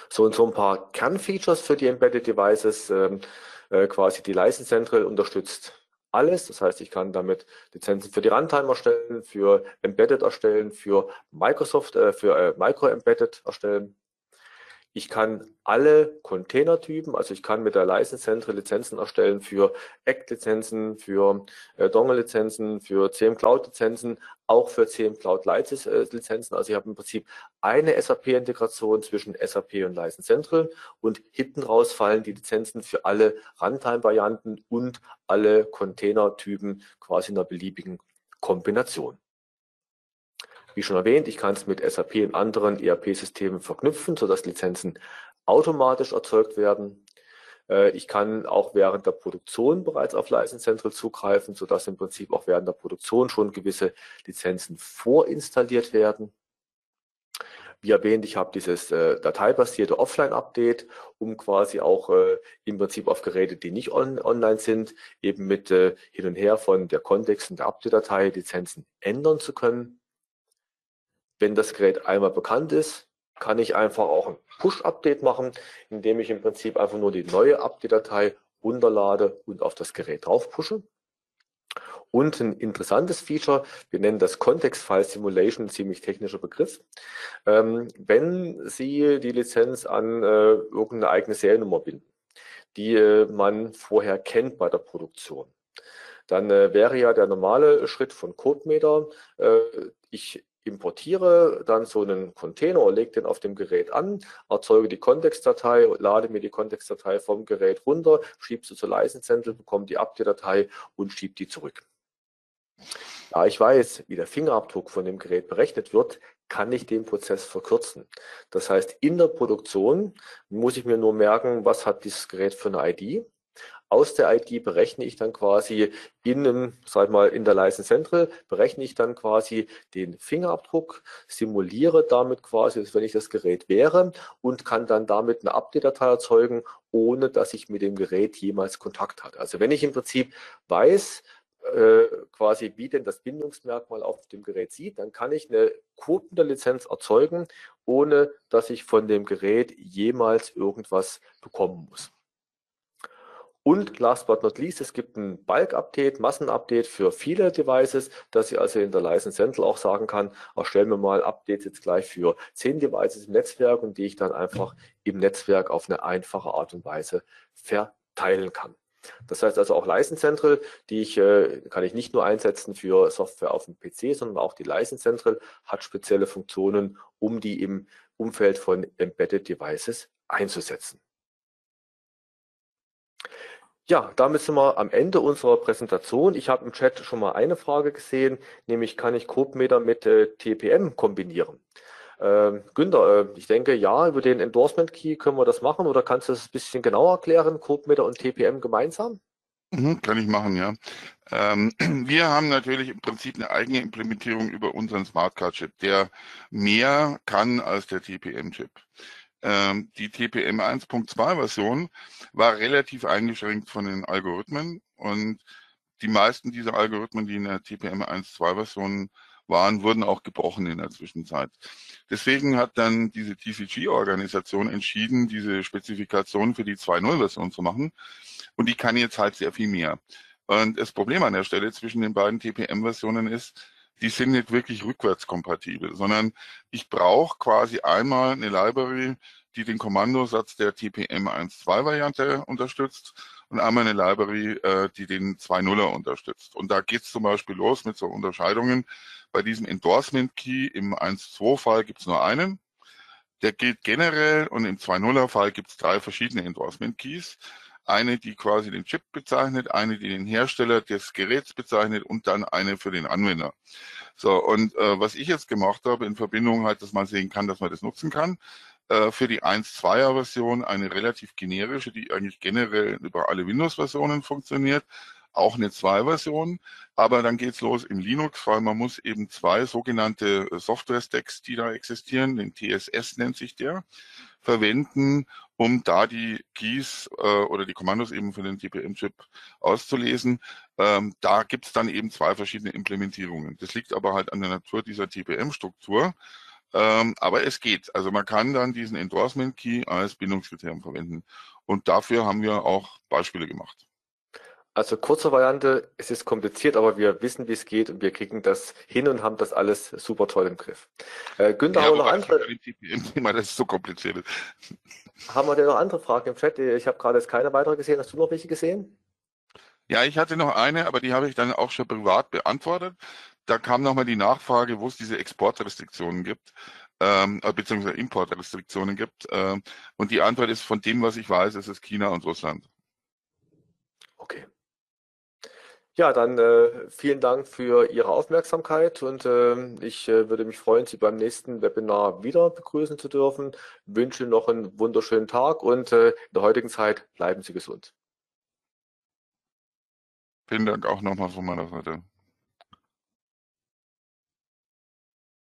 So und so ein paar Kernfeatures für die Embedded Devices. Ähm, äh, quasi die License Central unterstützt alles. Das heißt, ich kann damit Lizenzen für die Runtime erstellen, für Embedded erstellen, für Microsoft, äh, für äh, Micro Embedded erstellen. Ich kann alle Containertypen, also ich kann mit der License Central Lizenzen erstellen für ACT-Lizenzen, für äh, Dongle-Lizenzen, für CM Cloud-Lizenzen, auch für CM Cloud Lizenzen. Also ich habe im Prinzip eine SAP-Integration zwischen SAP und License Central und hinten raus fallen die Lizenzen für alle Runtime-Varianten und alle Containertypen quasi in einer beliebigen Kombination. Wie schon erwähnt, ich kann es mit SAP und anderen ERP-Systemen verknüpfen, sodass Lizenzen automatisch erzeugt werden. Äh, ich kann auch während der Produktion bereits auf License Central zugreifen, sodass im Prinzip auch während der Produktion schon gewisse Lizenzen vorinstalliert werden. Wie erwähnt, ich habe dieses äh, dateibasierte Offline-Update, um quasi auch äh, im Prinzip auf Geräte, die nicht on online sind, eben mit äh, hin und her von der Kontext und der Update-Datei Lizenzen ändern zu können. Wenn das Gerät einmal bekannt ist, kann ich einfach auch ein Push-Update machen, indem ich im Prinzip einfach nur die neue Update-Datei runterlade und auf das Gerät drauf pushe. Und ein interessantes Feature, wir nennen das Context File Simulation, ziemlich technischer Begriff. Ähm, wenn Sie die Lizenz an äh, irgendeine eigene Seriennummer binden, die äh, man vorher kennt bei der Produktion, dann äh, wäre ja der normale Schritt von CodeMeter, äh, ich importiere dann so einen Container, lege den auf dem Gerät an, erzeuge die Kontextdatei, lade mir die Kontextdatei vom Gerät runter, schiebe sie zur License Central, bekomme die Update-Datei und schiebe die zurück. Da ich weiß, wie der Fingerabdruck von dem Gerät berechnet wird, kann ich den Prozess verkürzen. Das heißt, in der Produktion muss ich mir nur merken, was hat dieses Gerät für eine ID aus der ID berechne ich dann quasi in einem, sag mal, in der License Central, berechne ich dann quasi den Fingerabdruck, simuliere damit quasi, als wenn ich das Gerät wäre und kann dann damit eine Update-Datei erzeugen, ohne dass ich mit dem Gerät jemals Kontakt hatte. Also wenn ich im Prinzip weiß, äh, quasi wie denn das Bindungsmerkmal auf dem Gerät sieht, dann kann ich eine kopende Lizenz erzeugen, ohne dass ich von dem Gerät jemals irgendwas bekommen muss. Und last but not least, es gibt ein Bulk-Update, Massen-Update für viele Devices, dass ich also in der License Central auch sagen kann, erstellen wir mal Updates jetzt gleich für zehn Devices im Netzwerk und die ich dann einfach im Netzwerk auf eine einfache Art und Weise verteilen kann. Das heißt also auch License Central, die ich, äh, kann ich nicht nur einsetzen für Software auf dem PC, sondern auch die License Central hat spezielle Funktionen, um die im Umfeld von Embedded Devices einzusetzen. Ja, damit sind wir am Ende unserer Präsentation. Ich habe im Chat schon mal eine Frage gesehen, nämlich kann ich CodeMeter mit äh, TPM kombinieren? Ähm, Günther, äh, ich denke, ja, über den Endorsement Key können wir das machen oder kannst du das ein bisschen genauer erklären, CodeMeter und TPM gemeinsam? Mhm, kann ich machen, ja. Ähm, wir haben natürlich im Prinzip eine eigene Implementierung über unseren Smart Card Chip, der mehr kann als der TPM-Chip. Ähm, die TPM 1.2 Version war relativ eingeschränkt von den Algorithmen und die meisten dieser Algorithmen, die in der TPM 1.2 Version waren, wurden auch gebrochen in der Zwischenzeit. Deswegen hat dann diese TCG-Organisation entschieden, diese Spezifikation für die 2.0-Version zu machen. Und die kann jetzt halt sehr viel mehr. Und das Problem an der Stelle zwischen den beiden TPM-Versionen ist, die sind nicht wirklich rückwärtskompatibel, sondern ich brauche quasi einmal eine Library, die den Kommandosatz der TPM 1.2 Variante unterstützt und einmal eine Library, äh, die den 2.0er unterstützt. Und da geht es zum Beispiel los mit so Unterscheidungen. Bei diesem Endorsement Key im 1.2 Fall gibt es nur einen. Der gilt generell und im 2.0er Fall gibt es drei verschiedene Endorsement Keys eine, die quasi den Chip bezeichnet, eine, die den Hersteller des Geräts bezeichnet und dann eine für den Anwender. So, und äh, was ich jetzt gemacht habe in Verbindung halt, dass man sehen kann, dass man das nutzen kann, äh, für die 1.2er Version eine relativ generische, die eigentlich generell über alle Windows-Versionen funktioniert, auch eine 2-Version, aber dann geht's los im Linux, weil man muss eben zwei sogenannte Software-Stacks, die da existieren, den TSS nennt sich der, verwenden, um da die Keys äh, oder die Kommandos eben für den TPM-Chip auszulesen. Ähm, da gibt es dann eben zwei verschiedene Implementierungen. Das liegt aber halt an der Natur dieser TPM-Struktur. Ähm, aber es geht. Also man kann dann diesen Endorsement Key als Bindungskriterium verwenden. Und dafür haben wir auch Beispiele gemacht. Also kurze Variante, es ist kompliziert, aber wir wissen, wie es geht und wir kriegen das hin und haben das alles super toll im Griff. Äh, Günther, ja, haben wir noch andere? Thema, das ist so kompliziert. Haben wir denn noch andere Fragen im Chat? Ich habe gerade jetzt keine weitere gesehen. Hast du noch welche gesehen? Ja, ich hatte noch eine, aber die habe ich dann auch schon privat beantwortet. Da kam nochmal die Nachfrage, wo es diese Exportrestriktionen gibt, ähm, äh, beziehungsweise Importrestriktionen gibt. Ähm, und die Antwort ist, von dem, was ich weiß, ist es China und Russland. Okay. Ja, dann äh, vielen Dank für Ihre Aufmerksamkeit und äh, ich äh, würde mich freuen, Sie beim nächsten Webinar wieder begrüßen zu dürfen. Wünsche noch einen wunderschönen Tag und äh, in der heutigen Zeit bleiben Sie gesund. Vielen Dank auch nochmal von meiner Seite.